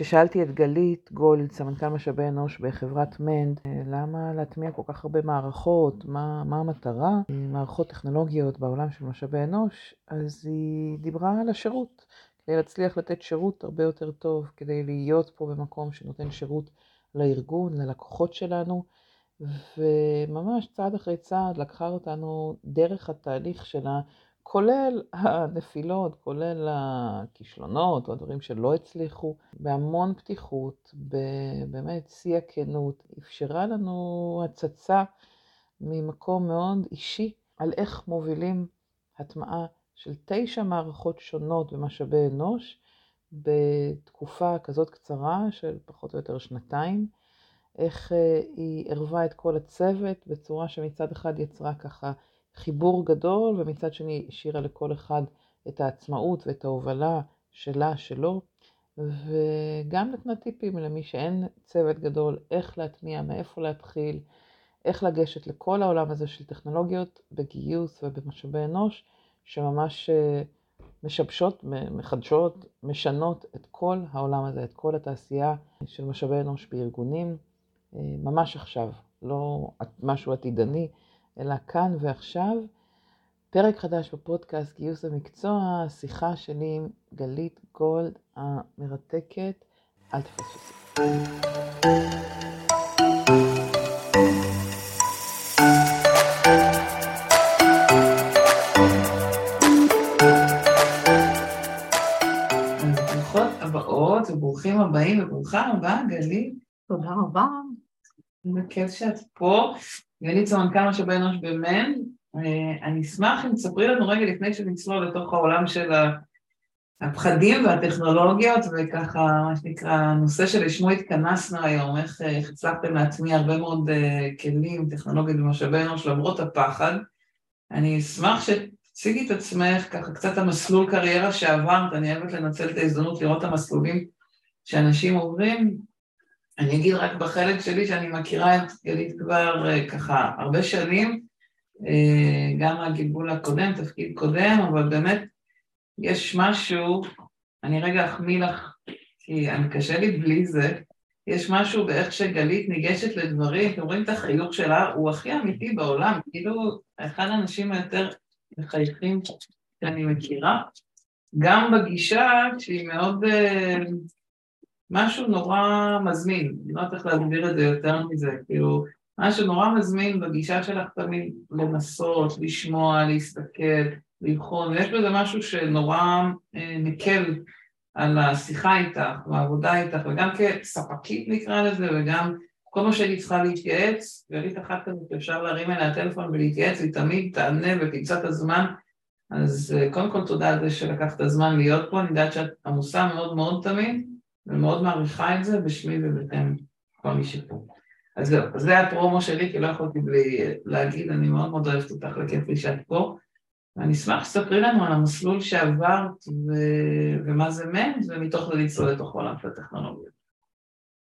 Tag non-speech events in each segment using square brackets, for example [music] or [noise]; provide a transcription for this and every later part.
כששאלתי את גלית גולד, סמנכ"ל משאבי אנוש בחברת מנד, למה להטמיע כל כך הרבה מערכות, מה, מה המטרה, מערכות טכנולוגיות בעולם של משאבי אנוש, אז היא דיברה על השירות, כדי להצליח לתת שירות הרבה יותר טוב, כדי להיות פה במקום שנותן שירות לארגון, ללקוחות שלנו, וממש צעד אחרי צעד לקחה אותנו דרך התהליך שלה, כולל הנפילות, כולל הכישלונות או הדברים שלא הצליחו, בהמון פתיחות, באמת שיא הכנות, אפשרה לנו הצצה ממקום מאוד אישי על איך מובילים הטמעה של תשע מערכות שונות במשאבי אנוש בתקופה כזאת קצרה של פחות או יותר שנתיים. איך אה, היא ערבה את כל הצוות בצורה שמצד אחד יצרה ככה חיבור גדול, ומצד שני השאירה לכל אחד את העצמאות ואת ההובלה שלה, שלו, וגם נתנה טיפים למי שאין צוות גדול, איך להטמיע, מאיפה להתחיל, איך לגשת לכל העולם הזה של טכנולוגיות בגיוס ובמשאבי אנוש, שממש אה, משבשות, מחדשות, משנות את כל העולם הזה, את כל התעשייה של משאבי אנוש בארגונים. אה, ממש עכשיו, לא משהו עתידני, אלא כאן ועכשיו. פרק חדש בפודקאסט גיוס המקצוע, שיחה שלי עם גלית גולד המרתקת. אל הבאות וברוכים הבאים וברוכה הבאה, גלית. תודה רבה. בכיף שאת פה. גלית סמנכ"ל משאבי אנוש במן. אה, אני אשמח אם תספרי לנו רגע לפני שנצלול לתוך העולם של הפחדים והטכנולוגיות, וככה, מה שנקרא, הנושא שלשמו התכנסנו היום, איך, איך הצלחתם להטמיע הרבה מאוד uh, כלים, טכנולוגיות ומשאבי אנוש למרות הפחד. אני אשמח שתציגי את עצמך, ככה קצת המסלול קריירה שעברת, אני אוהבת לנצל את ההזדמנות לראות את המסלולים שאנשים עוברים, אני אגיד רק בחלק שלי שאני מכירה את גלית כבר אה, ככה הרבה שנים, אה, גם מהגלגול הקודם, תפקיד קודם, אבל באמת יש משהו, אני רגע אחמיא לך, כי אני קשה לי בלי זה, יש משהו באיך שגלית ניגשת לדברים, אתם רואים את החיוך שלה, הוא הכי אמיתי בעולם, כאילו אחד האנשים היותר מחייכים שאני מכירה, גם בגישה שהיא מאוד אה, משהו נורא מזמין, אני לא יודעת איך להסביר את זה יותר מזה, כאילו, משהו נורא מזמין בגישה שלך תמיד לנסות, לשמוע, להסתכל, לבחון, ויש בזה משהו שנורא אה, מקל על השיחה איתך, והעבודה איתך, וגם כספקית נקרא לזה, וגם כל מה שהייתי צריכה להתייעץ, והייתי אחת כזאת שאפשר להרים אליה טלפון ולהתייעץ, היא תמיד תענה ותמצא את הזמן, אז אה, קודם כל תודה על זה שלקחת זמן להיות פה, אני יודעת שאת עמוסה מאוד מאוד תמיד, ומאוד מעריכה את זה בשמי ובתם כל מי שפה. אז זהו, זה הפרומו שלי, כי לא יכולתי בלי להגיד, אני מאוד מאוד אוהבת אותך לכיף לי שאת פה. ואני אשמח שתספרי לנו על המסלול שעברת ו... ומה זה מנט, ומתוך זה לצלול לתוך עולם של הטכנולוגיות.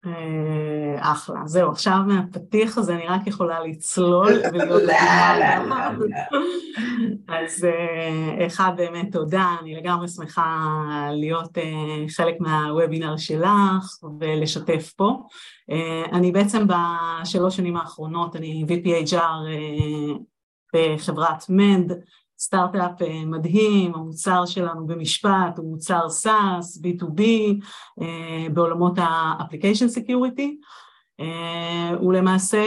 אה, אחלה. זהו, עכשיו מהפתיח הזה אני רק יכולה לצלול [laughs] ולהיות... אז אה, אחד, באמת תודה, אני לגמרי שמחה להיות אה, חלק מהוובינר שלך ולשתף פה. אני בעצם בשלוש שנים האחרונות, אני VPHR בחברת מנד, סטארט-אפ אה, מדהים, המוצר שלנו במשפט הוא מוצר SaaS, B2B, אה, בעולמות ה-Application Security. אה, הוא למעשה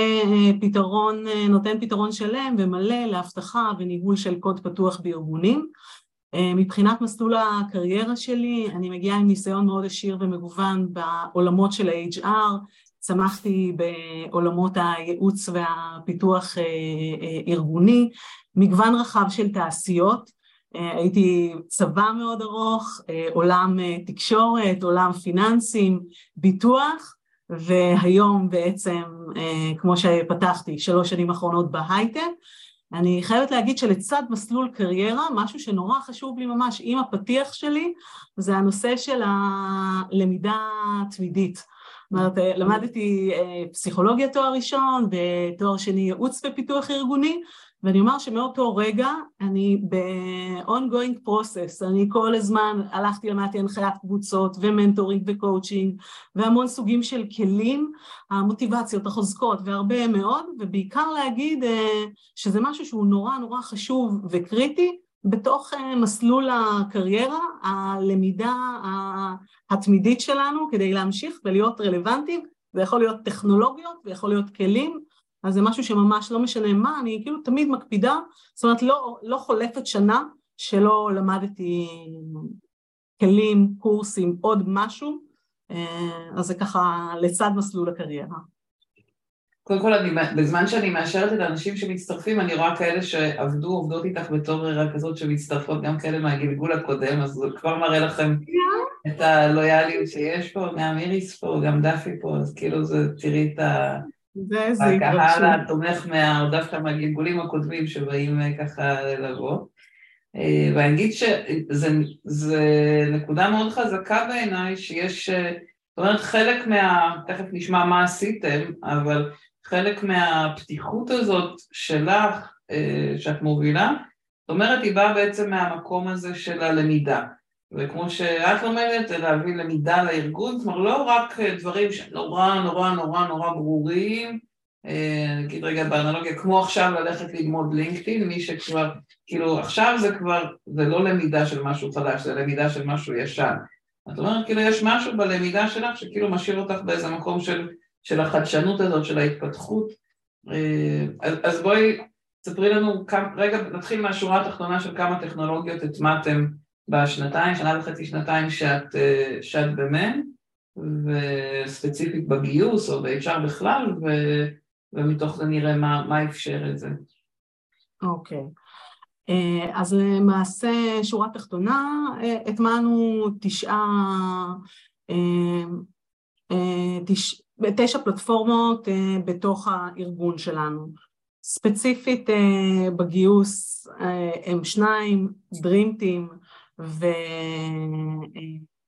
פתרון, נותן פתרון שלם ומלא לאבטחה וניהול של קוד פתוח בארגונים. מבחינת מסלול הקריירה שלי, אני מגיעה עם ניסיון מאוד עשיר ומגוון בעולמות של ה-HR, צמחתי בעולמות הייעוץ והפיתוח ארגוני, מגוון רחב של תעשיות, אה, הייתי צבא מאוד ארוך, אה, עולם אה, תקשורת, עולם פיננסים, ביטוח, והיום בעצם, כמו שפתחתי, שלוש שנים אחרונות בהייטק, אני חייבת להגיד שלצד מסלול קריירה, משהו שנורא חשוב לי ממש עם הפתיח שלי, זה הנושא של הלמידה תמידית. אומרת, אה, למדתי אה, פסיכולוגיה תואר ראשון ותואר שני ייעוץ ופיתוח ארגוני, ואני אומר שמאותו רגע אני ב-ongoing process, אני כל הזמן הלכתי למדתי הנחיית קבוצות ו mentoring וקואוצ'ינג והמון סוגים של כלים, המוטיבציות, החוזקות והרבה מאוד, ובעיקר להגיד שזה משהו שהוא נורא נורא חשוב וקריטי בתוך מסלול הקריירה, הלמידה התמידית שלנו כדי להמשיך ולהיות רלוונטיים, זה יכול להיות טכנולוגיות ויכול להיות כלים, אז זה משהו שממש לא משנה מה, אני כאילו תמיד מקפידה, זאת אומרת לא, לא חולפת שנה שלא למדתי כלים, קורסים, עוד משהו, אז זה ככה לצד מסלול הקריירה. קודם כל, אני, בזמן שאני מאשרת את האנשים שמצטרפים, אני רואה כאלה שעבדו, עובדות איתך בתור כזאת שמצטרפות, גם כאלה מהגלגול הקודם, אז זה כבר מראה לכם yeah. את הלויאליות שיש פה, גם איריס פה, גם דפי פה, אז כאילו זה, תראי את ה... הקהל התומך מה, דווקא מהגלגולים הקודמים שבאים אה, ככה לבוא. אה, ואני אגיד שזו נקודה מאוד חזקה בעיניי שיש, אה, זאת אומרת חלק מה, תכף נשמע מה עשיתם, אבל חלק מהפתיחות הזאת שלך, שאת מובילה, זאת אומרת היא באה בעצם מהמקום הזה של הלמידה. וכמו שאת לומדת, להביא למידה לארגון, כלומר לא רק דברים שנורא נורא נורא נורא ברורים, אה, נגיד רגע באנלוגיה, כמו עכשיו ללכת ללמוד לינקדאין, מי שכבר, כאילו עכשיו זה כבר, זה לא למידה של משהו חדש, זה למידה של משהו ישן. את אומרת, כאילו יש משהו בלמידה שלך שכאילו משאיר אותך באיזה מקום של, של החדשנות הזאת, של ההתפתחות. אה, אז, אז בואי, תספרי לנו, כמה, רגע, נתחיל מהשורה התחתונה של כמה טכנולוגיות הטמעתם בשנתיים, שנה וחצי, שנתיים שאת, אה, שאת במ"ן, וספציפית בגיוס או ב-HR בכלל, ו, ומתוך זה נראה מה, מה אפשר את זה. אוקיי. Okay. אה, אז למעשה, שורה תחתונה, הטמענו תשעה, תש, תשע פלטפורמות בתוך הארגון שלנו. ספציפית בגיוס הם שניים, דרימטים,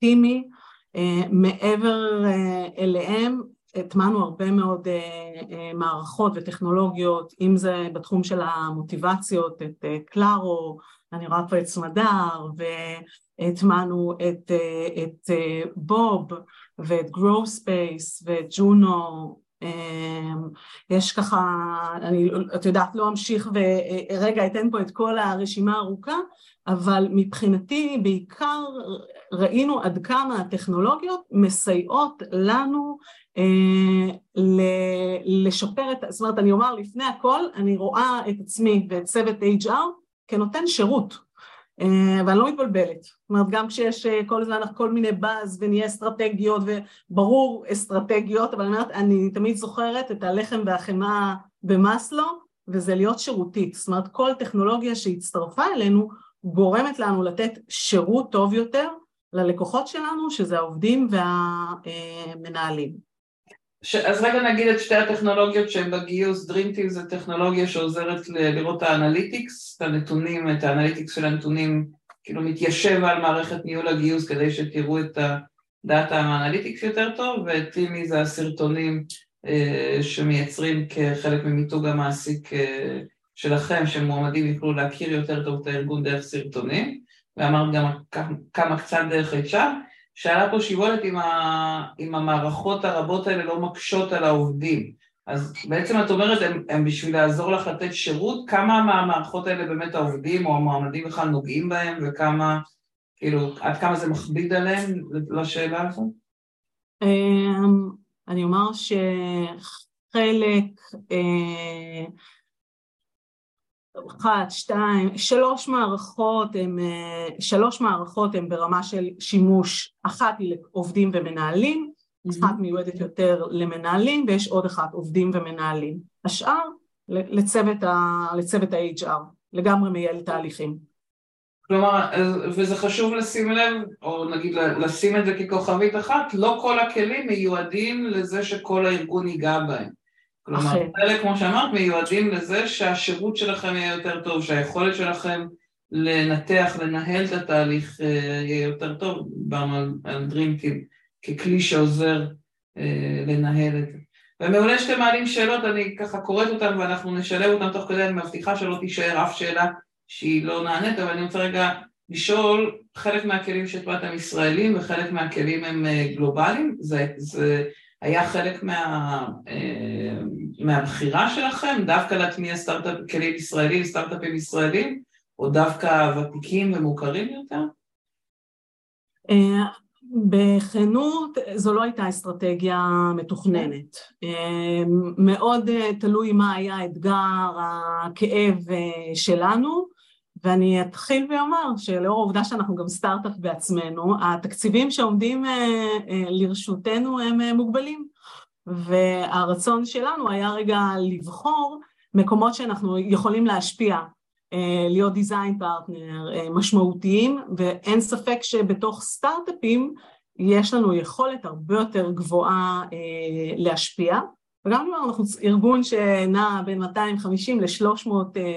וטימי, אה, מעבר אה, אליהם הטמענו הרבה מאוד אה, מערכות וטכנולוגיות, אם זה בתחום של המוטיבציות, את קלארו, אני רואה פה את סמדר, והטמענו את, את Bob ואת Grow Space ואת Juno, יש ככה, אני, את יודעת, לא אמשיך ורגע אתן פה את כל הרשימה הארוכה, אבל מבחינתי בעיקר ראינו עד כמה הטכנולוגיות מסייעות לנו אה, לשפר את, זאת אומרת אני אומר לפני הכל אני רואה את עצמי ואת צוות HR כנותן שירות. אה, ואני לא מתבלבלת, זאת אומרת גם כשיש אה, כל הזמן כל מיני באז ונהיה אסטרטגיות וברור אסטרטגיות אבל אני אומרת אני תמיד זוכרת את הלחם והחמאה במאסלו וזה להיות שירותית, זאת אומרת כל טכנולוגיה שהצטרפה אלינו גורמת לנו לתת שירות טוב יותר ללקוחות שלנו, שזה העובדים והמנהלים. ש... אז רגע נגיד את שתי הטכנולוגיות שהן בגיוס, DreamTeam זה טכנולוגיה שעוזרת ל... לראות את ה analytics, את הנתונים, את ה analytics של הנתונים, כאילו מתיישב על מערכת ניהול הגיוס כדי שתראו את הדאטה ה analytics יותר טוב, וטימי זה הסרטונים אה, שמייצרים כחלק ממיתוג המעסיק אה, שלכם, שמועמדים יוכלו להכיר יותר טוב את הארגון דרך סרטונים, ואמרת גם כמה קצת דרך HR, שאלה פה שיבולת אם, ה... אם המערכות הרבות האלה לא מקשות על העובדים. אז בעצם את אומרת, הם, הם בשביל לעזור לך לתת שירות, כמה מהמערכות האלה באמת העובדים או המועמדים בכלל נוגעים בהם, וכמה, כאילו, עד כמה זה מכביד עליהם לשאלה הזו? אמ, אני אומר שחלק אה, אחת, שתיים, שלוש מערכות הן, שלוש מערכות הן ברמה של שימוש, אחת היא לעובדים ומנהלים, אחת מיועדת יותר למנהלים ויש עוד אחת עובדים ומנהלים. השאר לצוות, ה, לצוות ה-HR, לגמרי מייעל תהליכים. כלומר, וזה חשוב לשים לב, או נגיד לשים את זה ככוכבית אחת, לא כל הכלים מיועדים לזה שכל הארגון ייגע בהם. כלומר, חלק, כמו שאמרת, מיועדים לזה שהשירות שלכם יהיה יותר טוב, שהיכולת שלכם לנתח, לנהל את התהליך אה, יהיה יותר טוב, דיברנו על, על דרימקים ככלי שעוזר אה, לנהל את זה. ומעולה שאתם מעלים שאלות, אני ככה קוראת אותן ואנחנו נשלב אותן תוך כדי, אני מבטיחה שלא תישאר אף שאלה שהיא לא נענית, אבל אני רוצה רגע לשאול, חלק מהכלים שהטבעת הם ישראלים וחלק מהכלים הם אה, גלובליים, זה, זה היה חלק מה, אה, מהבחירה שלכם, דווקא להטמיע סטארט-אפ, כלים ישראלים, סטארט-אפים ישראלים, או דווקא ותיקים ומוכרים יותר? אה, בכנות זו לא הייתה אסטרטגיה מתוכננת. מאוד תלוי מה היה האתגר, הכאב שלנו, ואני אתחיל ואומר שלאור העובדה שאנחנו גם סטארט-אפ בעצמנו, התקציבים שעומדים אה, אה, לרשותנו הם אה, מוגבלים, והרצון שלנו היה רגע לבחור מקומות שאנחנו יכולים להשפיע, להיות דיזיין פרטנר משמעותיים, ואין ספק שבתוך סטארט-אפים יש לנו יכולת הרבה יותר גבוהה להשפיע. וגם אם אנחנו ארגון שנע בין 250 ל-300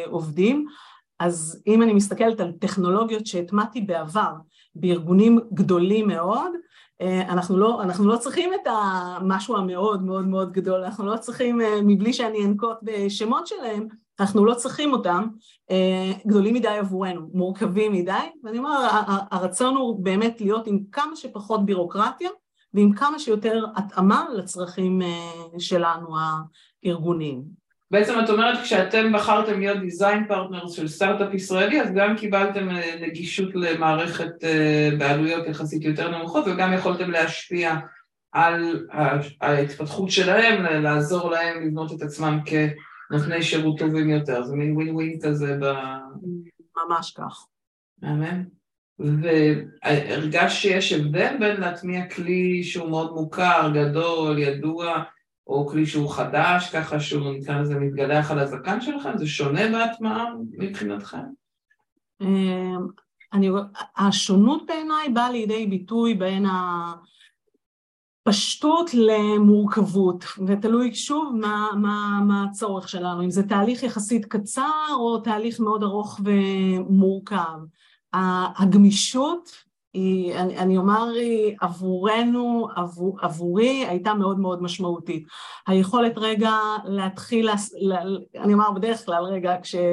עובדים, אז אם אני מסתכלת על טכנולוגיות שהטמעתי בעבר בארגונים גדולים מאוד, אה, אנחנו לא, אנחנו לא צריכים את המשהו המאוד מאוד מאוד גדול, אנחנו לא צריכים, אה, מבלי שאני אנקוט בשמות שלהם, אנחנו לא צריכים אותם, אה, גדולים מדי עבורנו, מורכבים מדי, ואני אומר, הרצון הוא באמת להיות עם כמה שפחות בירוקרטיה ועם כמה שיותר התאמה לצרכים שלנו הארגוניים. בעצם את אומרת כשאתם בחרתם להיות דיזיין פרטנר של סטארט-אפ ישראלי אז גם קיבלתם אה, נגישות למערכת אה, בעלויות יחסית יותר נמוכות וגם יכולתם להשפיע על ההתפתחות שלהם, לעזור להם לבנות את עצמם כנותני שירות טובים יותר, זה מין ווין ווין כזה ב... ממש כך. מהמם. והרגשת שיש הבדל בין להטמיע כלי שהוא מאוד מוכר, גדול, ידוע, או כלי שהוא חדש, ככה שהוא נקרא לזה מתגלח על הזקן שלכם? זה שונה בהטמעה מבחינתכם? אמ, אני, השונות בעיניי באה לידי ביטוי בין הפשטות למורכבות, ותלוי שוב מה, מה, מה הצורך שלנו, אם זה תהליך יחסית קצר או תהליך מאוד ארוך ומורכב. הגמישות היא, אני, אני אומר עבורנו, עבור, עבורי הייתה מאוד מאוד משמעותית. היכולת רגע להתחיל, לה, אני אומר בדרך כלל רגע כשיש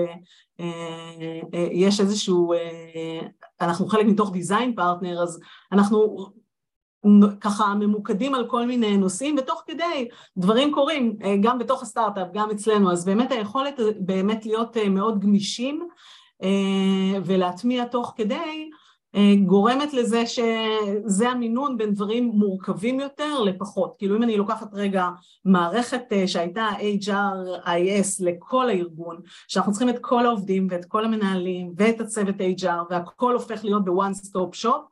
אה, אה, איזשהו, אה, אנחנו חלק מתוך דיזיין פרטנר אז אנחנו ככה ממוקדים על כל מיני נושאים ותוך כדי דברים קורים גם בתוך הסטארט-אפ גם אצלנו אז באמת היכולת באמת להיות מאוד גמישים ולהטמיע תוך כדי אה, גורמת לזה שזה המינון בין דברים מורכבים יותר לפחות. כאילו אם אני לוקחת רגע מערכת אה, שהייתה HRIS לכל הארגון, שאנחנו צריכים את כל העובדים ואת כל המנהלים ואת הצוות HR והכל הופך להיות ב one stop shop,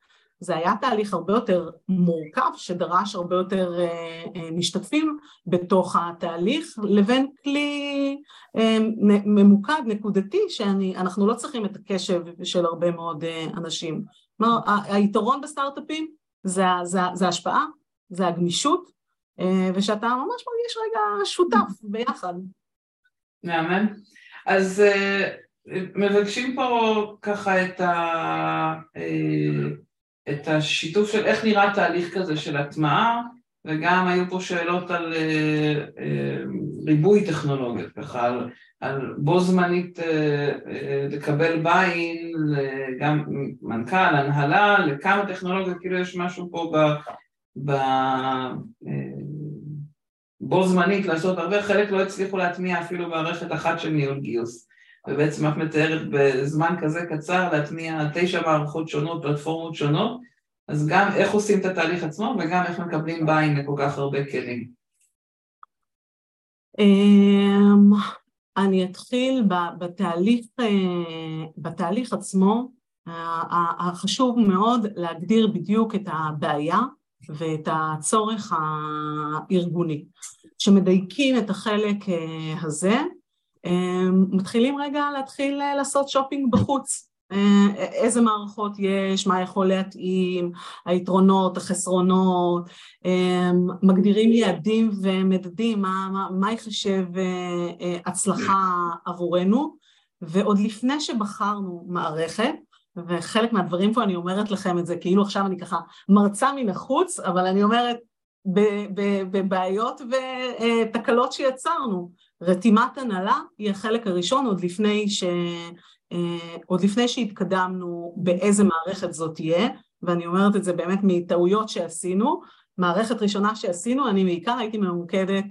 זה היה תהליך הרבה יותר מורכב שדרש הרבה יותר אה, אה, משתתפים בתוך התהליך לבין כלי אה, ממוקד נקודתי שאנחנו לא צריכים את הקשב של הרבה מאוד אנשים. כלומר היתרון בסטארט-אפים זה, זה, זה השפעה, זה הגמישות ושאתה ממש מרגיש רגע שותף ביחד. מהמם. אז מבקשים פה ככה את ה... את השיתוף של איך נראה תהליך כזה של הטמעה, וגם היו פה שאלות על אה, אה, ריבוי טכנולוגיות, ככה על, על בו זמנית אה, לקבל ביין, גם מנכ"ל, הנהלה, לכמה טכנולוגיות, כאילו יש משהו פה ב... ב בו זמנית לעשות הרבה, חלק לא הצליחו להטמיע אפילו מערכת אחת של ניהול גיוס. ובעצם את מתארת בזמן כזה קצר להטמיע תשע מערכות שונות, פלטפורמות שונות, אז גם איך עושים את התהליך עצמו וגם איך מקבלים בעין לכל כך הרבה כלים. אמ, אני אתחיל בתהליך, אה, בתהליך עצמו, החשוב מאוד להגדיר בדיוק את הבעיה ואת הצורך הארגוני. כשמדייקים את החלק אה, הזה, מתחילים רגע להתחיל אה, לעשות שופינג בחוץ. אה, איזה מערכות יש, מה יכול להתאים, היתרונות, החסרונות, אמ, מגדירים יעדים ומדדים, מה, מה, מה יחשב אה, הצלחה עבורנו, ועוד לפני שבחרנו מערכת, וחלק מהדברים פה אני אומרת לכם את זה כאילו עכשיו אני ככה מרצה מן החוץ, אבל אני אומרת בבעיות ותקלות שיצרנו. רתימת הנהלה היא החלק הראשון עוד לפני, ש... עוד לפני שהתקדמנו באיזה מערכת זאת תהיה, ואני אומרת את זה באמת מטעויות שעשינו. מערכת ראשונה שעשינו, אני בעיקר הייתי ממוקדת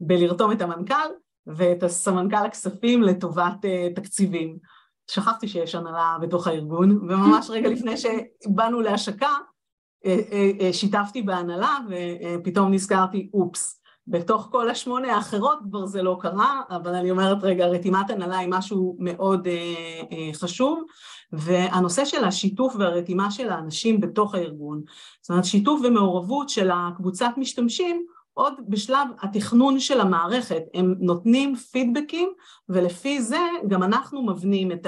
בלרתום את המנכ"ל ואת הסמנכ"ל הכספים לטובת תקציבים. שכחתי שיש הנהלה בתוך הארגון, וממש רגע לפני שבאנו להשקה, אה, אה, אה, שיתפתי בהנהלה ופתאום נזכרתי, אופס, בתוך כל השמונה האחרות כבר זה לא קרה, אבל אני אומרת רגע, רתימת הנהלה היא משהו מאוד חשוב, והנושא של השיתוף והרתימה של האנשים בתוך הארגון, זאת אומרת שיתוף ומעורבות של הקבוצת משתמשים עוד בשלב התכנון של המערכת, הם נותנים פידבקים ולפי זה גם אנחנו מבנים את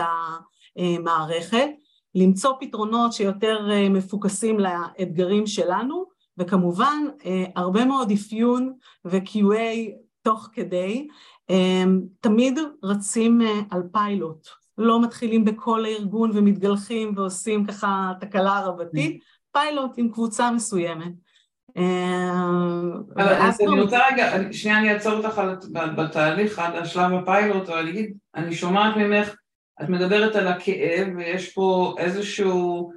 המערכת, למצוא פתרונות שיותר אה, מפוקסים לאתגרים שלנו וכמובן אה, הרבה מאוד אפיון ו-QA תוך כדי, אה, תמיד רצים על פיילוט, לא מתחילים בכל הארגון ומתגלחים ועושים ככה תקלה רבתית, פיילוט עם קבוצה מסוימת. אבל אז אני רוצה רגע, שנייה אני אעצור אותך בתהליך עד השלב הפיילוט, אבל אני אגיד, אני שומעת ממך, את מדברת על הכאב ויש פה איזשהו אה,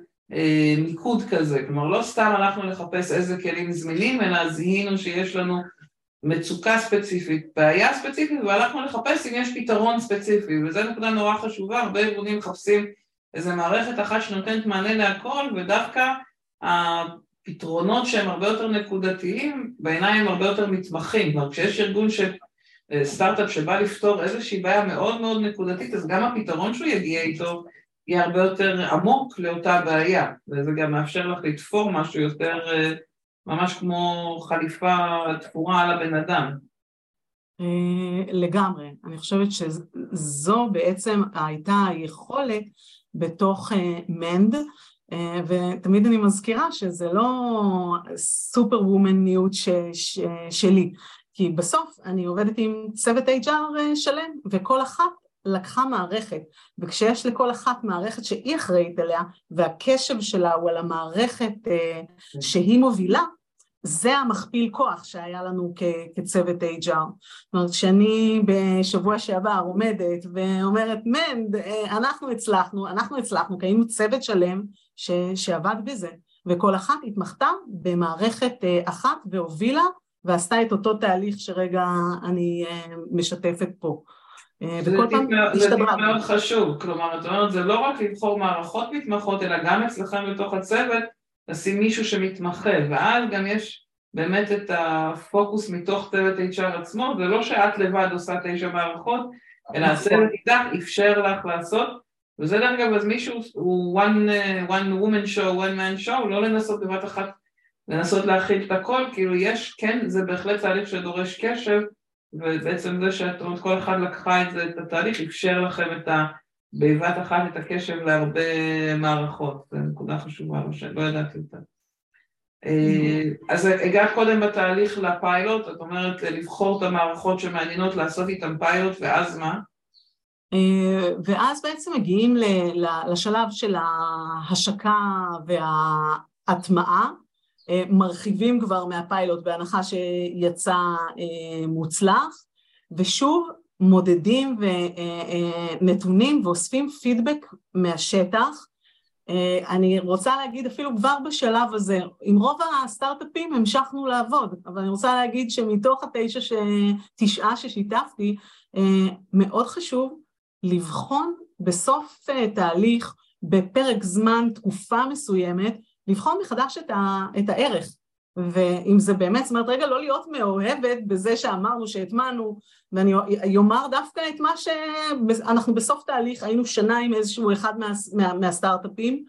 מיקוד כזה, כלומר לא סתם הלכנו לחפש איזה כלים זמינים, אלא זיהינו שיש לנו מצוקה ספציפית, בעיה ספציפית, והלכנו לחפש אם יש פתרון ספציפי, וזו נקודה נורא חשובה, הרבה ארגונים מחפשים איזה מערכת אחת שנותנת מענה להכל, ודווקא פתרונות שהם הרבה יותר נקודתיים, בעיניי הם הרבה יותר מתמחים. כלומר, כשיש ארגון של אה, סטארט-אפ שבא לפתור איזושהי בעיה מאוד מאוד נקודתית, אז גם הפתרון שהוא יגיע איתו יהיה הרבה יותר עמוק לאותה בעיה, וזה גם מאפשר לך לתפור משהו יותר אה, ממש כמו חליפה תפורה על הבן אדם. אה, לגמרי, אני חושבת שזו בעצם הייתה היכולת בתוך מנד אה, ותמיד אני מזכירה שזה לא סופר וומניות ש, ש, שלי, כי בסוף אני עובדת עם צוות HR שלם, וכל אחת לקחה מערכת, וכשיש לכל אחת מערכת שהיא אחראית עליה, והקשב שלה הוא על המערכת אה, שהיא מובילה, זה המכפיל כוח שהיה לנו כצוות HR. זאת אומרת, כשאני בשבוע שעבר עומדת ואומרת, מנד, אנחנו הצלחנו, אנחנו הצלחנו, כי היינו צוות שלם ש, שעבד בזה, וכל אחת התמחתה במערכת אה, אחת והובילה ועשתה את אותו תהליך שרגע אני אה, משתפת פה. אה, וכל פעם השתדרגנו. זה טיפ מאוד חשוב, כלומר, את אומרת, זה לא רק לבחור מערכות מתמחות, אלא גם אצלכם בתוך הצוות, לשים מישהו שמתמחה, ואז גם יש באמת את הפוקוס מתוך צוות HR עצמו, זה לא שאת לבד עושה תשע מערכות, אלא נכון. הצוות איתך אפשר לך לעשות, וזה דרך אגב, אז מישהו הוא one, uh, one woman show, one man show, לא לנסות בבת אחת, לנסות להכיל את הכל, כאילו יש, כן, זה בהחלט תהליך שדורש קשב, ובעצם זה שאת אומרת, כל אחד לקחה את זה, את התהליך, אפשר לכם את ה... בבת אחת את הקשב להרבה מערכות, זו נקודה חשובה, לא, לא ידעתי אותה. אה, אז הגעת קודם בתהליך לפיילוט, את אומרת לבחור את המערכות שמעניינות, לעשות איתן פיילוט, ואז מה? אה, ואז בעצם מגיעים לשלב של ההשקה וההטמעה, מרחיבים כבר מהפיילוט בהנחה שיצא אה, מוצלח, ושוב מודדים ונתונים ואוספים פידבק מהשטח. אני רוצה להגיד אפילו כבר בשלב הזה, עם רוב הסטארט-אפים המשכנו לעבוד, אבל אני רוצה להגיד שמתוך התשע, ש... תשעה ששיתפתי, מאוד חשוב לבחון בסוף אה, תהליך, בפרק זמן, תקופה מסוימת, לבחון מחדש את, ה, את הערך. ואם זה באמת, זאת אומרת, רגע, לא להיות מאוהבת בזה שאמרנו, שהטמענו, ואני אומר דווקא את מה שאנחנו בסוף תהליך, היינו שנה עם איזשהו אחד מה, מה, מהסטארט-אפים,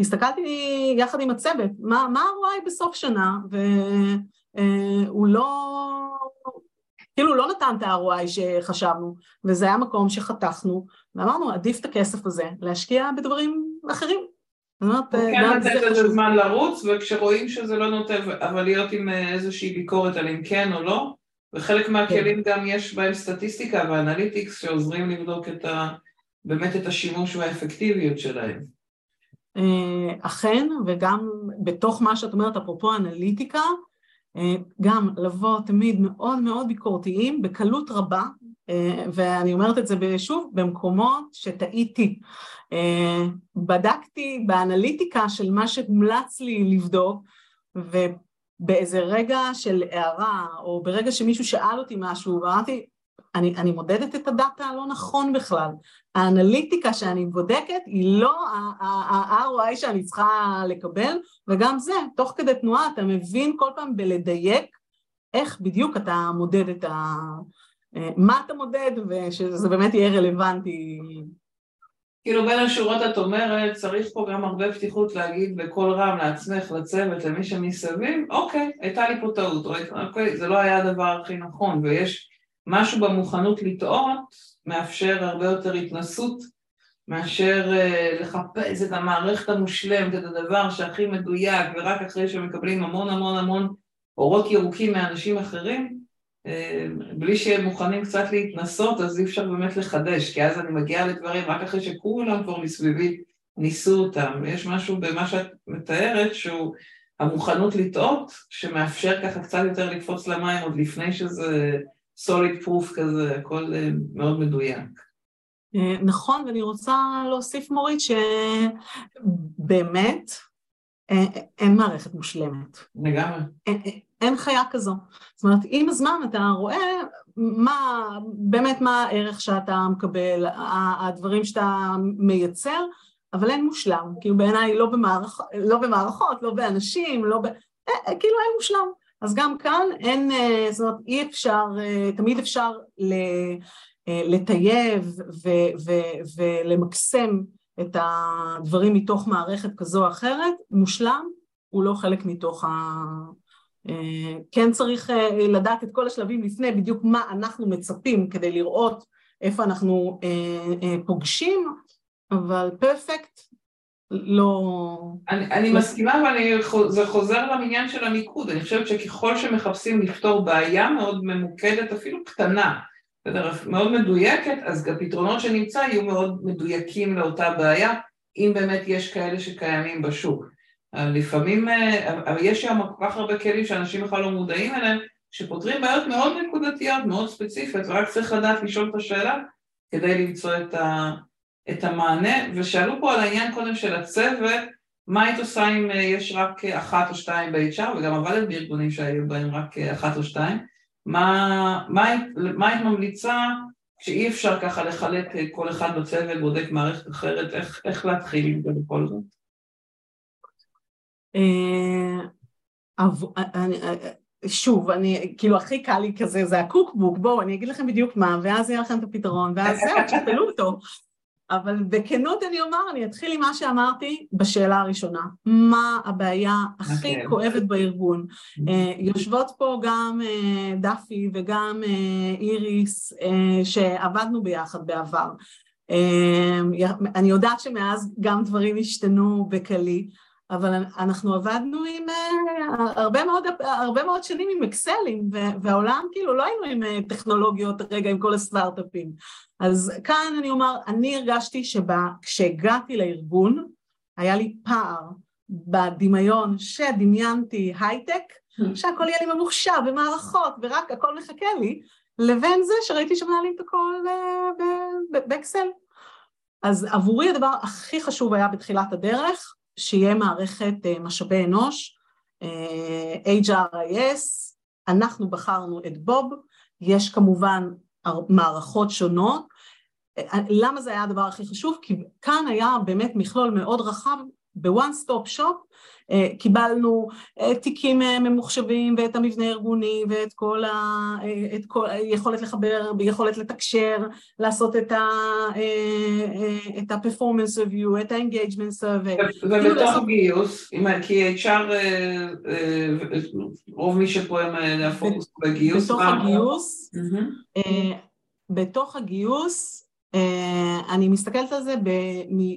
הסתכלתי יחד עם הצוות, מה, מה ה-ROI בסוף שנה, והוא אה, לא, כאילו לא נתן את ה-ROI שחשבנו, וזה היה מקום שחתכנו, ואמרנו עדיף את הכסף הזה להשקיע בדברים אחרים. כן לתת לזה זמן לרוץ, וכשרואים שזה לא נותן, אבל להיות עם אה, איזושהי ביקורת על אם כן או לא, וחלק מהכלים כן. גם יש בהם סטטיסטיקה ואנליטיקס שעוזרים לבדוק את ה, באמת את השימוש והאפקטיביות שלהם. אה, אכן, וגם בתוך מה שאת אומרת, אפרופו אנליטיקה, גם לבוא תמיד מאוד מאוד ביקורתיים, בקלות רבה, ואני אומרת את זה שוב, במקומות שטעיתי. בדקתי באנליטיקה של מה שהומלץ לי לבדוק, ובאיזה רגע של הערה, או ברגע שמישהו שאל אותי משהו, ואמרתי, אני, אני מודדת את הדאטה הלא נכון בכלל. האנליטיקה שאני בודקת היא לא ה-ROI שאני צריכה לקבל, וגם זה, תוך כדי תנועה אתה מבין כל פעם בלדייק איך בדיוק אתה מודד את ה... מה אתה מודד, ושזה באמת יהיה רלוונטי. כאילו בין השורות את אומרת, צריך פה גם הרבה פתיחות להגיד בקול רם לעצמך, לצוות, למי שמסביב, אוקיי, הייתה לי פה טעות, אוקיי, זה לא היה הדבר הכי נכון, ויש משהו במוכנות לטעות מאפשר הרבה יותר התנסות מאשר uh, לחפש את המערכת המושלמת, את הדבר שהכי מדויק, ורק אחרי שמקבלים המון המון המון אורות ירוקים מאנשים אחרים, בלי שהם מוכנים קצת להתנסות, אז אי אפשר באמת לחדש, כי אז אני מגיעה לדברים רק אחרי שכולם כבר מסביבי ניסו אותם, ויש משהו במה שאת מתארת שהוא המוכנות לטעות, שמאפשר ככה קצת יותר לקפוץ למים עוד לפני שזה... סוליד פרוף כזה, הכל אה, מאוד מדויק. אה, נכון, ואני רוצה להוסיף מורית שבאמת אה, אין מערכת מושלמת. לגמרי. אין, חיה כזו. זאת אומרת, עם הזמן אתה רואה מה, באמת מה הערך שאתה מקבל, הדברים שאתה מייצר, אבל אין מושלם. כאילו בעיניי לא, במערכ, לא במערכות, לא באנשים, לא ב... כאילו אין מושלם. אז גם כאן אין, אה, זאת אומרת, אי אפשר, אה, תמיד אפשר אה, לטייב ולמקסם את הדברים מתוך מערכת כזו או אחרת, מושלם הוא לא חלק מתוך ה... כן צריך לדעת את כל השלבים לפני בדיוק מה אנחנו מצפים כדי לראות איפה אנחנו פוגשים, אבל פרפקט לא... אני, אני מסכימה, אבל זה חוזר למניין של המיקוד. אני חושבת שככל שמחפשים לפתור בעיה מאוד ממוקדת, אפילו קטנה, בדרך מאוד מדויקת, אז הפתרונות שנמצא יהיו מאוד מדויקים לאותה בעיה, אם באמת יש כאלה שקיימים בשוק. לפעמים, אבל יש שם כל כך הרבה כלים שאנשים בכלל לא מודעים אליהם, שפותרים בעיות מאוד נקודתיות, מאוד ספציפיות, ורק צריך לדעת לשאול את השאלה כדי למצוא את ה... את המענה, ושאלו פה על העניין קודם של הצוות, מה היית עושה אם אה, יש רק אחת או שתיים ב-HR, וגם עבדת בארגונים שהיו בהם רק אה, אחת או שתיים, מה, מה, היית ממליצה שאי אפשר ככה לחלק אה, כל אחד בצוות, בודק מערכת אחרת, איך, איך להתחיל עם זה בכל זאת? שוב, אני, כאילו הכי קל לי כזה, זה הקוקבוק, בואו אני אגיד לכם בדיוק מה, ואז יהיה לכם את הפתרון, ואז זהו, תשפלו אותו. אבל בכנות אני אומר, אני אתחיל עם מה שאמרתי בשאלה הראשונה. מה הבעיה הכי okay. אוקיי. כואבת בארגון? יושבות פה גם אה, דפי וגם אה, איריס שעבדנו ביחד בעבר. אני יודעת שמאז גם דברים השתנו בקלי, אבל אנחנו עבדנו עם הרבה מאוד, הרבה מאוד שנים עם אקסלים, והעולם כאילו לא היינו עם טכנולוגיות רגע עם כל הסטארט-אפים. אז כאן אני אומר, אני הרגשתי שכשהגעתי לארגון, היה לי פער בדמיון שדמיינתי הייטק, hmm. שהכל יהיה לי ממוחשב ומערכות ורק הכל מחכה לי, לבין זה שראיתי שמנהלים את הכל אה, באקסל. אז עבורי הדבר הכי חשוב היה בתחילת הדרך, שיהיה מערכת אה, משאבי אנוש, אה, HRIS, אנחנו בחרנו את Bob, יש כמובן מערכות שונות. למה זה היה הדבר הכי חשוב? כי כאן היה באמת מכלול מאוד רחב ב one stop shop אה, קיבלנו אה, תיקים אה, ממוחשבים ואת המבנה הארגוני ואת כל היכולת לחבר, יכולת לתקשר, לעשות את ה-performance review, את ה-engagement survey. ובתוך הגיוס, כי HR, רוב מי שפה הם הפוקוס בגיוס. בתוך הגיוס, בתוך הגיוס אני מסתכלת על זה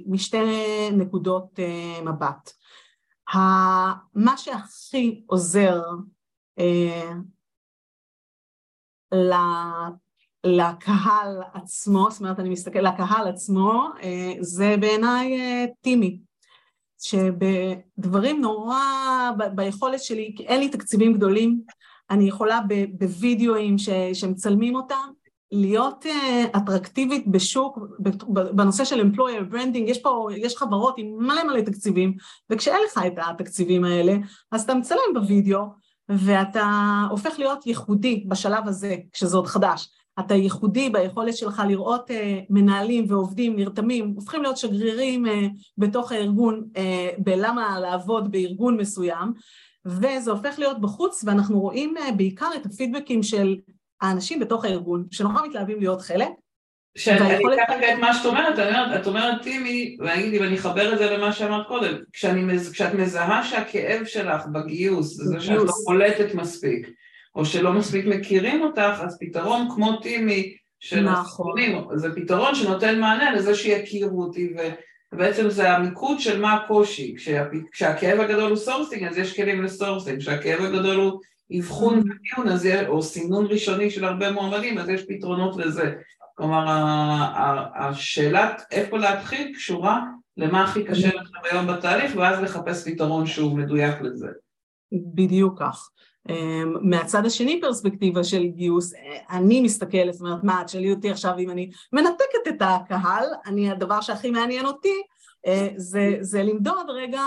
משתי נקודות מבט. מה שהכי עוזר אה, לקהל עצמו, זאת אומרת אני מסתכל לקהל עצמו, אה, זה בעיניי אה, טימי. שבדברים נורא, ב- ביכולת שלי, כי אין לי תקציבים גדולים, אני יכולה בווידאוים שמצלמים אותם, להיות uh, אטרקטיבית בשוק, בנושא של employer branding, יש פה, יש חברות עם מלא מלא תקציבים, וכשאין לך את התקציבים האלה, אז אתה מצלם בווידאו, ואתה הופך להיות ייחודי בשלב הזה, כשזה עוד חדש. אתה ייחודי ביכולת שלך לראות uh, מנהלים ועובדים נרתמים, הופכים להיות שגרירים uh, בתוך הארגון, uh, בלמה לעבוד בארגון מסוים, וזה הופך להיות בחוץ, ואנחנו רואים uh, בעיקר את הפידבקים של האנשים בתוך הארגון, שנורא מתלהבים להיות חלק. שאני אקח רגע את מה שאת אומרת, אומרת, את אומרת טימי, ואני ואני אחבר את זה למה שאמרת קודם, כשאני, כשאת מזהה שהכאב שלך בגיוס, זה שאת לא קולטת מספיק, או שלא מספיק מכירים אותך, אז פתרון כמו טימי, של נכון. זה פתרון שנותן מענה לזה שיכירו אותי, ובעצם זה המיקוד של מה הקושי, כשה, כשהכאב הגדול הוא sourcing, אז יש כלים ל sourcing, כשהכאב הגדול הוא אבחון ודיון, אז או סינון ראשוני של הרבה מועמדים, אז יש פתרונות לזה. כלומר, השאלת איפה להתחיל קשורה למה הכי קשה לכם היום בתהליך, ואז לחפש פתרון שהוא מדויק לזה. בדיוק כך. אמ, מהצד השני פרספקטיבה של גיוס, אני מסתכלת, זאת אומרת, מה, תשאלי אותי עכשיו אם אני מנתקת את הקהל, אני, הדבר שהכי מעניין אותי אה, זה, זה למדוד רגע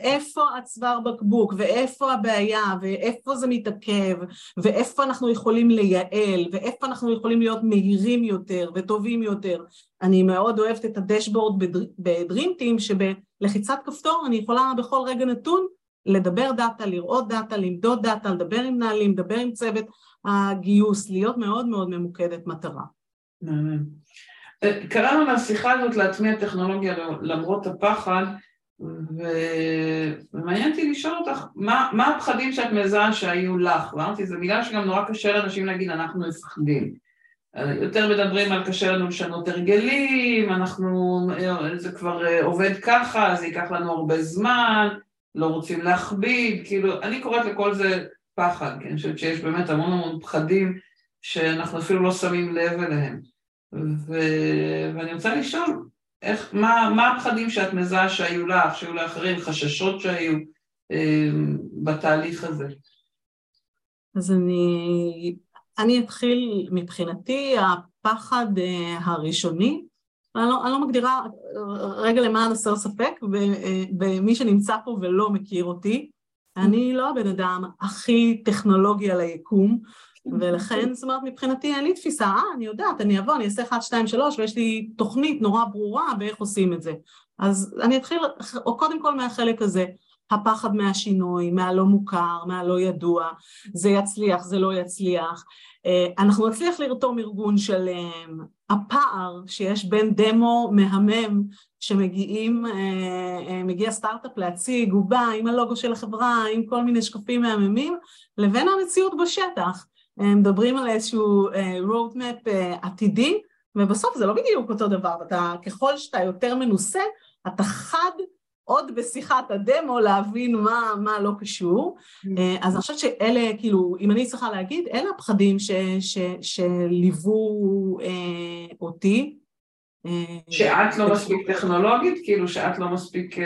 איפה הצוואר בקבוק ואיפה הבעיה ואיפה זה מתעכב ואיפה אנחנו יכולים לייעל ואיפה אנחנו יכולים להיות מהירים יותר וטובים יותר. אני מאוד אוהבת את ה dashboard ב DreamTeam שבלחיצת כפתור אני יכולה בכל רגע נתון לדבר דאטה, לראות דאטה, למדוד דאטה, לדבר עם מנהלים, לדבר עם צוות הגיוס, להיות מאוד מאוד ממוקדת מטרה. קראנו מהשיחה הזאת להטמיע טכנולוגיה למרות הפחד, ומעניין אותי לשאול אותך, מה, מה הפחדים שאת מזהה שהיו לך? ואמרתי, זו מילה שגם נורא קשה לאנשים להגיד, אנחנו מפחדים. יותר מדברים על קשה לנו לשנות הרגלים, אנחנו, זה כבר עובד ככה, זה ייקח לנו הרבה זמן, לא רוצים להכביד, כאילו, אני קוראת לכל זה פחד, כי אני חושבת שיש באמת המון המון פחדים שאנחנו אפילו לא שמים לב אליהם. ו... ואני רוצה לשאול, איך, מה, מה הפחדים שאת מזהה שהיו לך, שהיו לאחרים, חששות שהיו אה, בתהליך הזה? אז אני, אני אתחיל מבחינתי, הפחד אה, הראשוני, אני לא, אני לא מגדירה, רגע למען הסר ספק, במי שנמצא פה ולא מכיר אותי, אני לא הבן אדם הכי טכנולוגי על היקום, ולכן, זאת אומרת, מבחינתי אין לי תפיסה, אה, אני יודעת, אני אבוא, אני אעשה 1, 2, 3, ויש לי תוכנית נורא ברורה באיך עושים את זה. אז אני אתחיל, או קודם כל מהחלק הזה, הפחד מהשינוי, מהלא מוכר, מהלא ידוע, זה יצליח, זה לא יצליח. אה, אנחנו נצליח לרתום ארגון שלם, הפער שיש בין דמו מהמם שמגיעים, אה, מגיע סטארט-אפ להציג, הוא בא עם הלוגו של החברה, עם כל מיני שקפים מהממים, לבין המציאות בשטח. מדברים על איזשהו אה, road map אה, עתידי, ובסוף זה לא בדיוק אותו דבר, אתה, ככל שאתה יותר מנוסה, אתה חד עוד בשיחת הדמו להבין מה, מה לא קשור. אה, אז אני חושבת שאלה, כאילו, אם אני צריכה להגיד, אלה הפחדים ש, ש, שליוו אה, אותי. שאת לא מספיק טכנולוגית? כאילו שאת לא מספיק...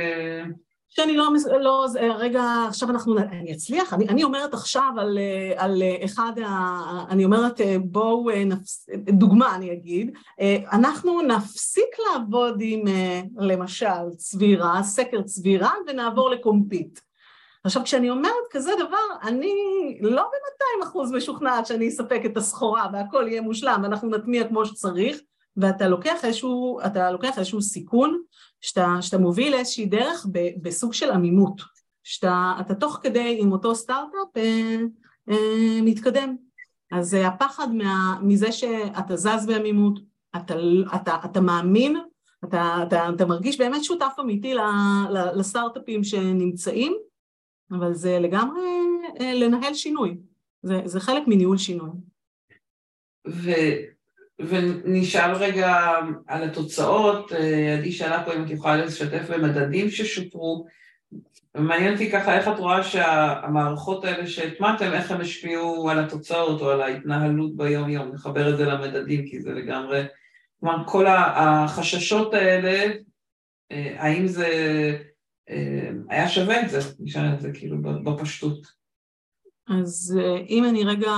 אה... שאני לא, לא, רגע, עכשיו אנחנו, אני אצליח? אני, אני אומרת עכשיו על, על אחד, ה, אני אומרת בואו, נפס, דוגמה אני אגיד, אנחנו נפסיק לעבוד עם למשל צבירה, סקר צבירה, ונעבור לקומפיט. עכשיו כשאני אומרת כזה דבר, אני לא ב-200 אחוז משוכנעת שאני אספק את הסחורה והכל יהיה מושלם ואנחנו נטמיע כמו שצריך, ואתה לוקח איזשהו, לוקח איזשהו סיכון שאתה, שאתה מוביל איזושהי דרך ב, בסוג של עמימות, שאתה תוך כדי עם אותו סטארט-אפ אה, אה, מתקדם. אז אה, הפחד מה, מזה שאתה זז בעמימות, אתה, אתה, אתה מאמין, אתה, אתה, אתה מרגיש באמת שותף אמיתי לסטארט-אפים שנמצאים, אבל זה לגמרי אה, לנהל שינוי, זה, זה חלק מניהול שינוי. ו... ונשאל רגע על התוצאות, אה, עדי שאלה פה אם את יכולה לשתף במדדים ששופרו, ומעניין אותי ככה איך את רואה שהמערכות האלה שהטמעתם, איך הם השפיעו על התוצאות או על ההתנהלות ביום יום, נחבר את זה למדדים כי זה לגמרי, כלומר כל החששות האלה, אה, האם זה היה שווה את זה, נשאר את זה כאילו בפשטות. אז אם אני רגע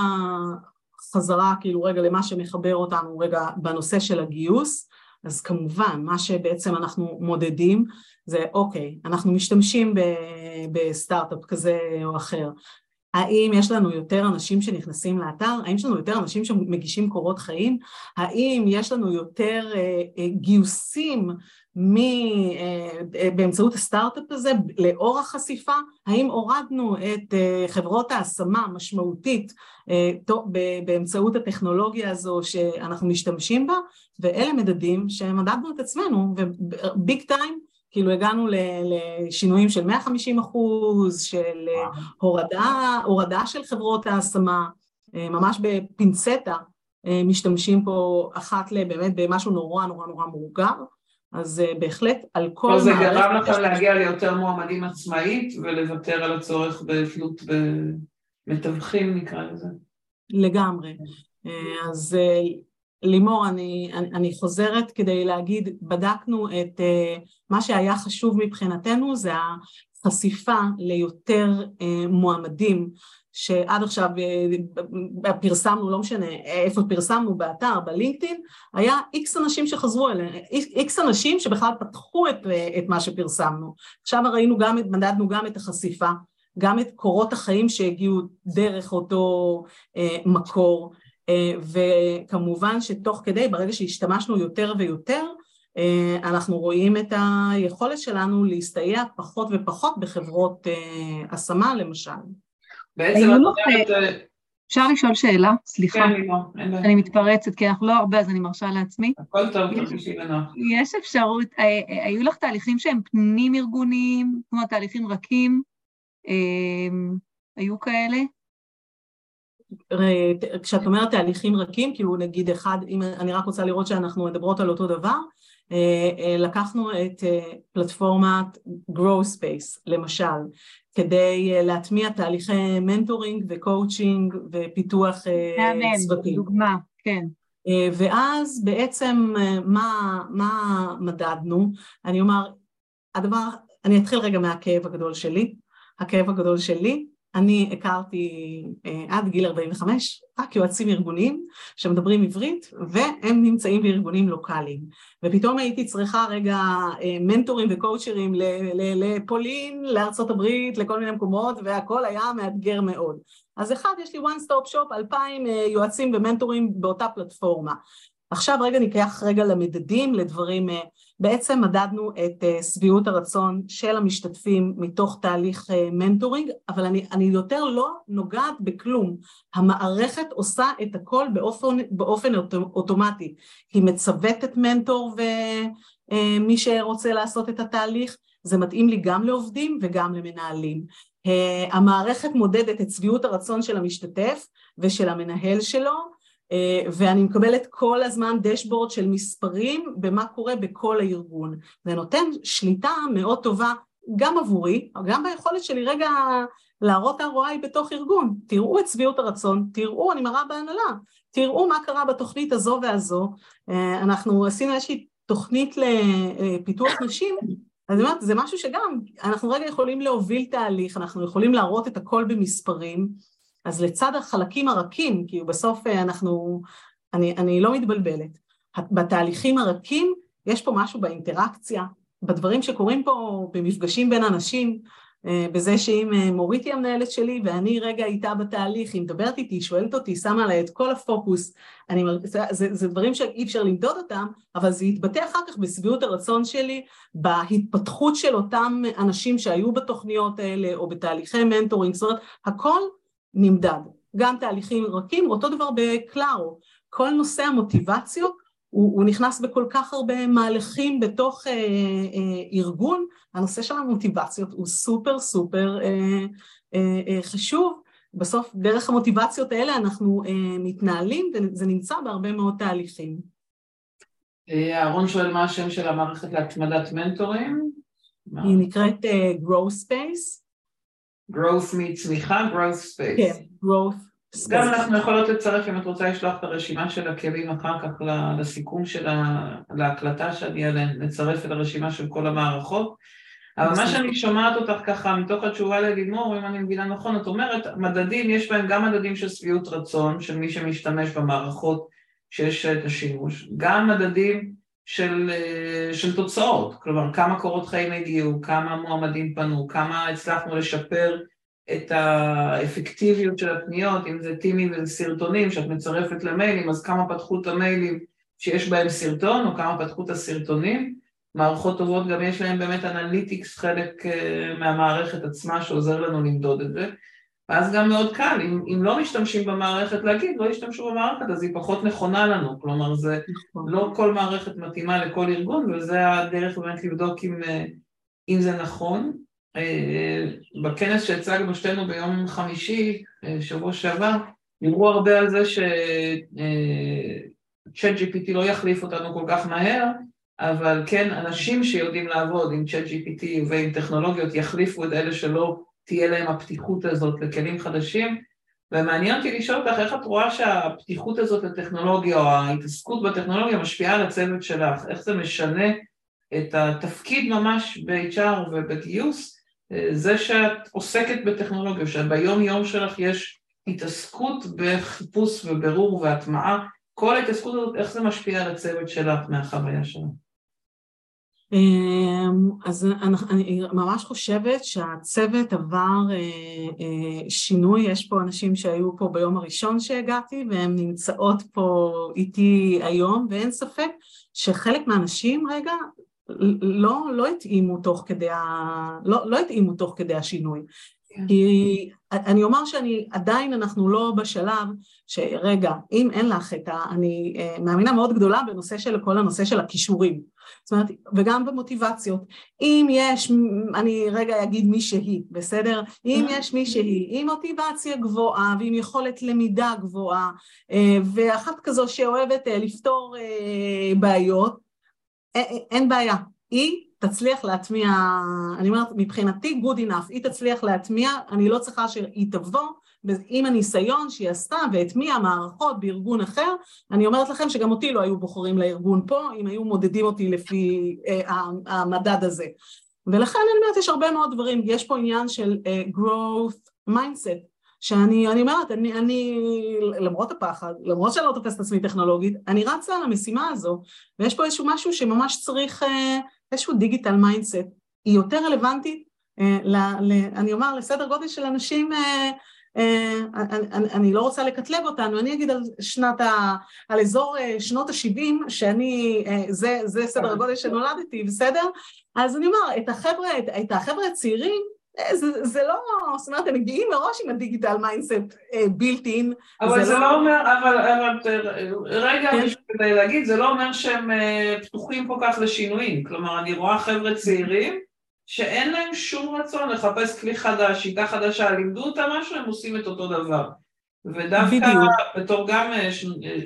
חזרה כאילו רגע למה שמחבר אותנו רגע בנושא של הגיוס, אז כמובן מה שבעצם אנחנו מודדים זה אוקיי, אנחנו משתמשים בסטארט-אפ כזה או אחר, האם יש לנו יותר אנשים שנכנסים לאתר? האם יש לנו יותר אנשים שמגישים קורות חיים? האם יש לנו יותר אה, אה, גיוסים מ, אה, אה, באמצעות הסטארט-אפ הזה לאור החשיפה? האם הורדנו את אה, חברות ההשמה משמעותית אה, באמצעות הטכנולוגיה הזו שאנחנו משתמשים בה? ואלה מדדים שמדדנו את עצמנו, וביג טיים כאילו הגענו לשינויים של 150 אחוז, של אה, הורדה, הורדה של חברות ההשמה, אה, ממש בפינצטה אה, משתמשים פה אחת לבאמת במשהו נורא נורא נורא מורגר, אז בהחלט על כל מערכת... זה גרם לכם להגיע ליותר מועמדים עצמאית ולוותר על הצורך בתלות במתווכים נקרא לזה. לגמרי. אז לימור, אני, אני, אני חוזרת כדי להגיד, בדקנו את uh, מה שהיה חשוב מבחינתנו, זה החשיפה ליותר uh, מועמדים שעד עכשיו uh, פרסמנו, לא משנה איפה פרסמנו, באתר, בלינקדאין, היה איקס אנשים שחזרו אליהם, איקס אנשים שבכלל פתחו את, uh, את מה שפרסמנו. עכשיו ראינו גם, מדדנו גם את החשיפה, גם את קורות החיים שהגיעו דרך אותו uh, מקור, אה, וכמובן שתוך כדי, ברגע שהשתמשנו יותר ויותר, אה, אנחנו רואים את היכולת שלנו להסתייע פחות ופחות בחברות אה, השמה למשל. בעצם את אומרת... אפשר לשאול שאלה? סליחה. כן, לא, אני מתפרצת, כי אנחנו לא הרבה, אז אני מרשה לעצמי. הכל טוב, תרגישי בנוח. יש אפשרות, היו לך תהליכים שהם פנים-ארגוניים, כמו תהליכים רכים? היו כאלה? כשאת אומרת תהליכים רכים, כאילו נגיד אחד, אם אני רק רוצה לראות שאנחנו מדברות על אותו דבר, אה, אה, לקחנו את אה, פלטפורמת Grow Space למשל, כדי להטמיע תהליכי mentoring ו coaching ופיתוח צוותים. דוגמה, כן. ואז בעצם מה, מה מדדנו? אני אומר, הדבר, אני אתחיל רגע מהכאב הגדול שלי. הכאב הגדול שלי אני הכרתי אה, עד גיל 45 רק יועצים ארגוניים שמדברים עברית והם נמצאים בארגונים לוקאליים. ופתאום הייתי צריכה רגע אה, מנטורים וקואוצ'רים לפולין, לארצות הברית, לכל מיני מקומות והכל היה מאתגר מאוד. אז אחד יש לי one stop shop, אלפיים אה, יועצים ומנטורים באותה פלטפורמה. עכשיו רגע ניקח רגע למדדים, לדברים, אה, בעצם מדדנו את אה, שביעות הרצון של המשתתפים מתוך תהליך אה, מנטורינג, אבל אני, אני יותר לא נוגעת בכלום. המערכת עושה את הכל באופן, באופן אוטומטי. היא מצוותת מנטור ומי שרוצה לעשות את התהליך, זה מתאים לי גם לעובדים וגם למנהלים. המערכת מודדת את שביעות הרצון של המשתתף ושל המנהל שלו, אה, ואני מקבלת כל הזמן דשבורד של מספרים במה קורה בכל הארגון. זה נותן שליטה מאוד טובה גם עבורי, גם ביכולת שלי רגע להראות ROI בתוך ארגון. תראו את שביעות הרצון, תראו, אני מראה בהנהלה, תראו מה קרה בתוכנית הזו והזו. אה, אנחנו עשינו איזושהי תוכנית לפיתוח נשים, אז אני אומרת, זה משהו שגם, אנחנו רגע יכולים להוביל תהליך, אנחנו יכולים להראות את הכל במספרים, אז לצד החלקים הרכים, כי בסוף אה, אנחנו, אני, אני לא מתבלבלת, בתהליכים הרכים יש פה משהו באינטראקציה, בדברים שקורים פה במפגשים בין אנשים, אה, בזה שאם אה, מורית היא המנהלת שלי ואני רגע איתה בתהליך, היא מדברת איתי, שואלת אותי, שמה עליי את כל הפוקוס, אני, זה, זה דברים שאי אפשר למדוד אותם, אבל זה יתבטא אחר כך בשביעות הרצון שלי, בהתפתחות של אותם אנשים שהיו בתוכניות האלה או בתהליכי mentoring, זאת אומרת, הכל נמדד. גם תהליכים רכים, אותו דבר בקלארו. כל נושא המוטיבציות הוא, הוא נכנס בכל כך הרבה מהלכים בתוך אה, אה, ארגון, הנושא של המוטיבציות הוא סופר סופר אה, אה, אה, חשוב. בסוף דרך המוטיבציות האלה אנחנו אה, מתנהלים וזה נמצא בהרבה מאוד תהליכים. אה, אהרון שואל מה השם של המערכת להתמדת מנטורים? היא נקראת uh, Grow Space. Growth מצמיחה, growth space. כן, growth space. גם אנחנו יכולות לצרף, אם את רוצה לשלוח את הרשימה של הכלים אחר כך לסיכום של ה... להקלטה שאני אעלה, נצרף את הרשימה של כל המערכות. אבל מה שאני שומעת אותך ככה מתוך התשובה ללימור, אם אני מבינה נכון, את אומרת, מדדים, יש בהם גם מדדים של שביעות רצון, של מי שמשתמש במערכות שיש את השימוש, גם מדדים של, אה, של תוצאות, כלומר כמה קורות חיים הגיעו, כמה מועמדים פנו, כמה הצלחנו לשפר את האפקטיביות של הפניות, אם זה טימים וזה סרטונים שאת מצרפת למיילים, אז כמה פתחו את המיילים שיש בהם סרטון, או כמה פתחו את הסרטונים. מערכות טובות גם יש להם באמת אנליטיקס, חלק אה, מהמערכת עצמה שעוזר לנו למדוד את זה. ואז גם מאוד קל, אם, אם לא משתמשים במערכת להגיד, לא ישתמשו במערכת, אז היא פחות נכונה לנו, כלומר זה נכון. לא כל מערכת מתאימה לכל ארגון, וזה הדרך באמת לבדוק אם, אה, אם זה נכון. אה, בכנס שהצגנו שתינו ביום חמישי, אה, שבוע שעבר, דיברו הרבה על זה ש-Chat GPT לא יחליף אותנו כל כך מהר, אבל כן, אנשים שיודעים לעבוד עם Chat GPT ועם טכנולוגיות יחליפו את אלה שלא תהיה להם הפתיחות הזאת לכלים חדשים, ומעניין אותי לשאול אותך איך את רואה שהפתיחות הזאת לטכנולוגיה או ההתעסקות בטכנולוגיה משפיעה על הצוות שלך, איך זה משנה את התפקיד ממש ב-HR ובגיוס, זה שאת עוסקת בטכנולוגיה, שביום יום שלך יש התעסקות בחיפוש ובירור והטמעה, כל ההתעסקות הזאת, איך זה משפיע על הצוות שלך מהחוויה שלך? אמ, אז אני ממש חושבת שהצוות עבר אה, אה, שינוי, יש פה אנשים שהיו פה ביום הראשון שהגעתי והן נמצאות פה איתי היום ואין ספק שחלק מהאנשים רגע לא, לא התאימו תוך כדי, ה... לא, לא התאימו תוך כדי השינוי. כי אני אומר שאני עדיין אנחנו לא בשלב שרגע אם אין לך את ה... אני אה, מאמינה מאוד גדולה בנושא של כל הנושא של הכישורים. זאת אומרת וגם במוטיבציות. אם יש אני רגע אגיד מי שהיא בסדר? אם יש מי שהיא עם מוטיבציה גבוהה ועם יכולת למידה גבוהה אה, ואחת כזו שאוהבת אה, לפתור בעיות אין בעיה. היא תצליח להטמיע, אני אומרת מבחינתי good enough, היא תצליח להטמיע, אני לא צריכה שהיא תבוא עם הניסיון שהיא עשתה והטמיעה מערכות בארגון אחר, אני אומרת לכם שגם אותי לא היו בוחרים לארגון פה אם היו מודדים אותי לפי אה, המדד הזה. ולכן אני אומרת יש הרבה מאוד דברים, יש פה עניין של uh, growth mindset, שאני אני אומרת, אני, אני למרות הפחד, למרות שאני לא תופסת עצמי טכנולוגית, אני רצה על המשימה הזו, ויש פה איזשהו משהו שממש צריך uh, איזשהו digital mindset, היא יותר רלוונטית, אה, ל, ל, אני אומר, לסדר גודל של אנשים, אה, אה, אני, אני לא רוצה לקטלג אותנו, אני אגיד על שנת ה... על אזור שנות ה-70, שאני, זה, זה סדר הגודל שנולדתי, בסדר? אז אני אומר, את החבר'ה, את, את החבר'ה הצעירים, זה, זה לא, זאת אומרת, הם מגיעים מראש עם ה digital mindset built-in. אבל זה, זה לא... לא אומר, אבל, אבל רגע, כן. כדי להגיד, זה לא אומר שהם אה, פתוחים כל כך לשינויים. כלומר, אני רואה חבר'ה צעירים שאין להם שום רצון לחפש כלי חדש, שיטה חדשה, לימדו אותם משהו, הם עושים את אותו דבר. ודווקא בתור גם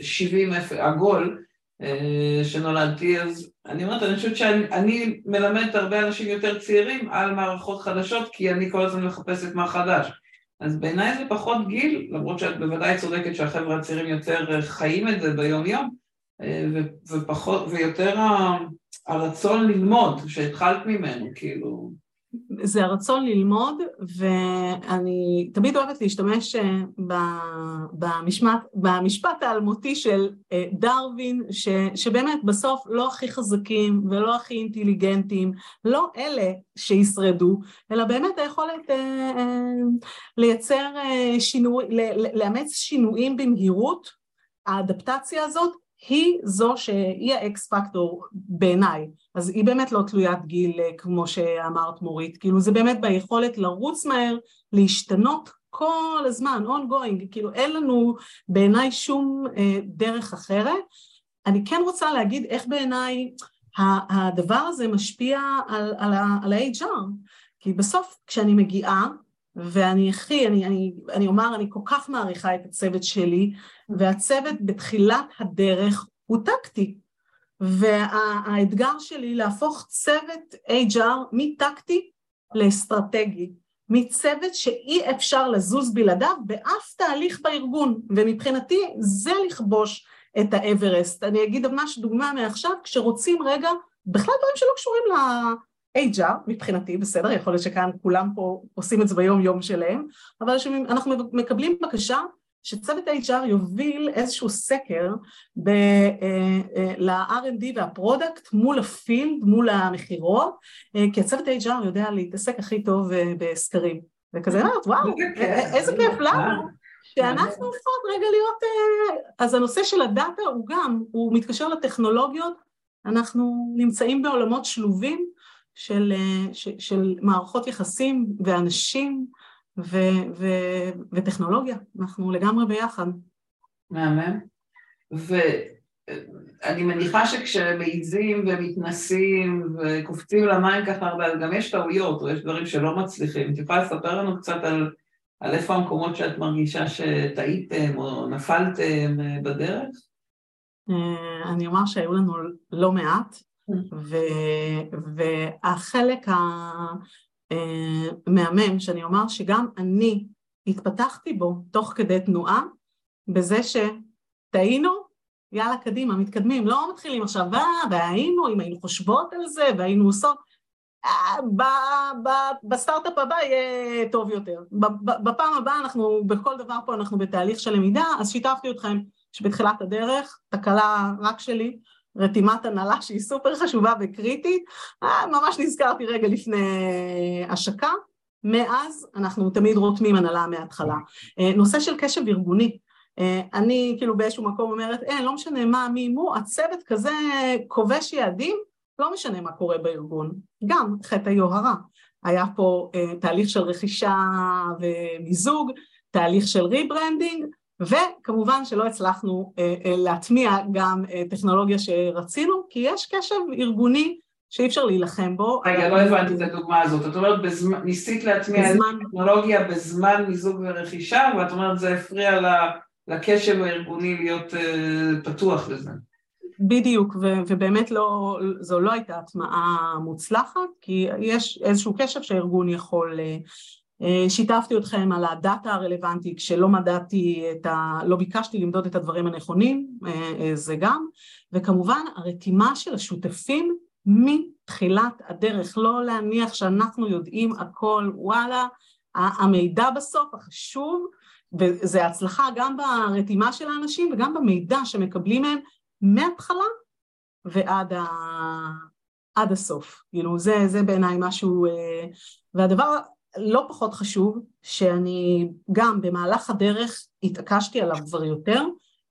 70 אה, עגול, אה, שנולדתי, אז אני אומרת, אני חושבת שאני מלמדת הרבה אנשים יותר צעירים על מערכות חדשות, כי אני כל הזמן מחפשת מה חדש. אז בעיניי זה פחות גיל, למרות שאת בוודאי צודקת שהחבר'ה הצעירים יותר חיים את זה ביום יום, אה, ופחות, ויותר הרצון ללמוד שהתחלת ממנו, כאילו... זה הרצון ללמוד, ואני תמיד אוהבת להשתמש אה, במשפט, במשפט האלמותי של אה, דרווין, ש, שבאמת בסוף לא הכי חזקים ולא הכי אינטליגנטים, לא אלה שישרדו, אלא באמת היכולת אה, לייצר שינוי, לאמץ שינויים במהירות, האדפטציה הזאת היא זו שהיא האקס פקטור בעיניי, אז היא באמת לא תלוית גיל אה, כמו שאמרת מורית, כאילו זה באמת ביכולת לרוץ מהר, להשתנות כל הזמן, ongoing, כאילו אין לנו בעיניי שום אה, דרך אחרת. אני כן רוצה להגיד איך בעיניי הדבר הזה משפיע על, על, על ה-HR, כי בסוף כשאני מגיעה ואני הכי, אני, אני, אני אומר, אני כל כך מעריכה את הצוות שלי, והצוות בתחילת הדרך הוא טקטי. והאתגר שלי להפוך צוות HR מטקטי לאסטרטגי, מצוות שאי אפשר לזוז בלעדיו באף תהליך בארגון, ומבחינתי זה לכבוש את האברסט. אני אגיד ממש דוגמה מעכשיו, כשרוצים רגע, בכלל דברים שלא קשורים HR מבחינתי, בסדר, יכול להיות שכאן כולם פה עושים את זה ביום יום שלהם, אבל אנחנו מקבלים בקשה שצוות ה-HR יוביל איזשהו סקר אה, אה, ל-R&D וה product מול ה field, מול המכירות, אה, כי הצוות ה-HR יודע להתעסק הכי טוב בסקרים. וכזה אומרת, וואו, איזה כיף. לנו, שאנחנו הופכות רגע להיות... אז הנושא של הדאטה הוא גם, הוא מתקשר לטכנולוגיות, אנחנו נמצאים בעולמות שלובים של, של מערכות יחסים ואנשים, ו- ו- וטכנולוגיה, אנחנו לגמרי ביחד. מהמם. ואני מניחה שכשמעיזים ומתנסים וקופצים למים ככה הרבה, אז גם יש טעויות או יש דברים שלא מצליחים. את יכולה לספר לנו קצת על, על איפה המקומות שאת מרגישה שטעיתם או נפלתם אה, בדרך? אה, אני אומר שהיו לנו לא מעט, mm. והחלק ה... אה, מהמם, שאני אומר שגם אני התפתחתי בו תוך כדי תנועה, בזה שטעינו, יאללה קדימה, מתקדמים, לא מתחילים עכשיו, אה, והיינו, אם היינו חושבות על זה, והיינו עושות, אה, בסטארט-אפ הבא יהיה טוב יותר. בפעם הבאה אנחנו, בכל דבר פה אנחנו בתהליך של למידה, אז שיתפתי אתכם שבתחילת הדרך, תקלה רק שלי, רתימת הנהלה שהיא סופר חשובה וקריטית, אה, ממש נזכרתי רגע לפני השקה, מאז אנחנו תמיד רותמים הנהלה מההתחלה. אה, נושא של קשב ארגוני, אה, אני כאילו באיזשהו מקום אומרת, אין, לא משנה מה, מי, מו, הצוות כזה כובש יעדים, לא משנה מה קורה בארגון, גם חטא היוהרה. היה פה תהליך של רכישה ומיזוג, תהליך של rebranding, וכמובן שלא הצלחנו אה, אה, להטמיע גם אה, טכנולוגיה שרצינו, כי יש קשב ארגוני שאי אפשר להילחם בו. רגע, לא הבנתי את הדוגמה הזאת. את אומרת, בזמן, ניסית להטמיע בזמן... טכנולוגיה בזמן מיזוג ורכישה, ואת אומרת, זה הפריע לקשב הארגוני להיות פתוח לזה. בדיוק, ו- ובאמת לא, זו לא הייתה הטמעה מוצלחת, כי יש איזשהו קשב שהארגון יכול שיתפתי אתכם על הדאטה הרלוונטי כשלא מדעתי את ה... לא ביקשתי למדוד את הדברים הנכונים, אה, אה, זה גם, וכמובן הרתימה של השותפים מתחילת הדרך, לא להניח שאנחנו יודעים הכל, וואלה, המידע בסוף החשוב, וזה הצלחה גם ברתימה של האנשים וגם במידע שמקבלים מהם מההתחלה ועד ה... עד הסוף, כאילו זה, זה בעיניי משהו, והדבר לא פחות חשוב, שאני גם במהלך הדרך התעקשתי עליו כבר יותר,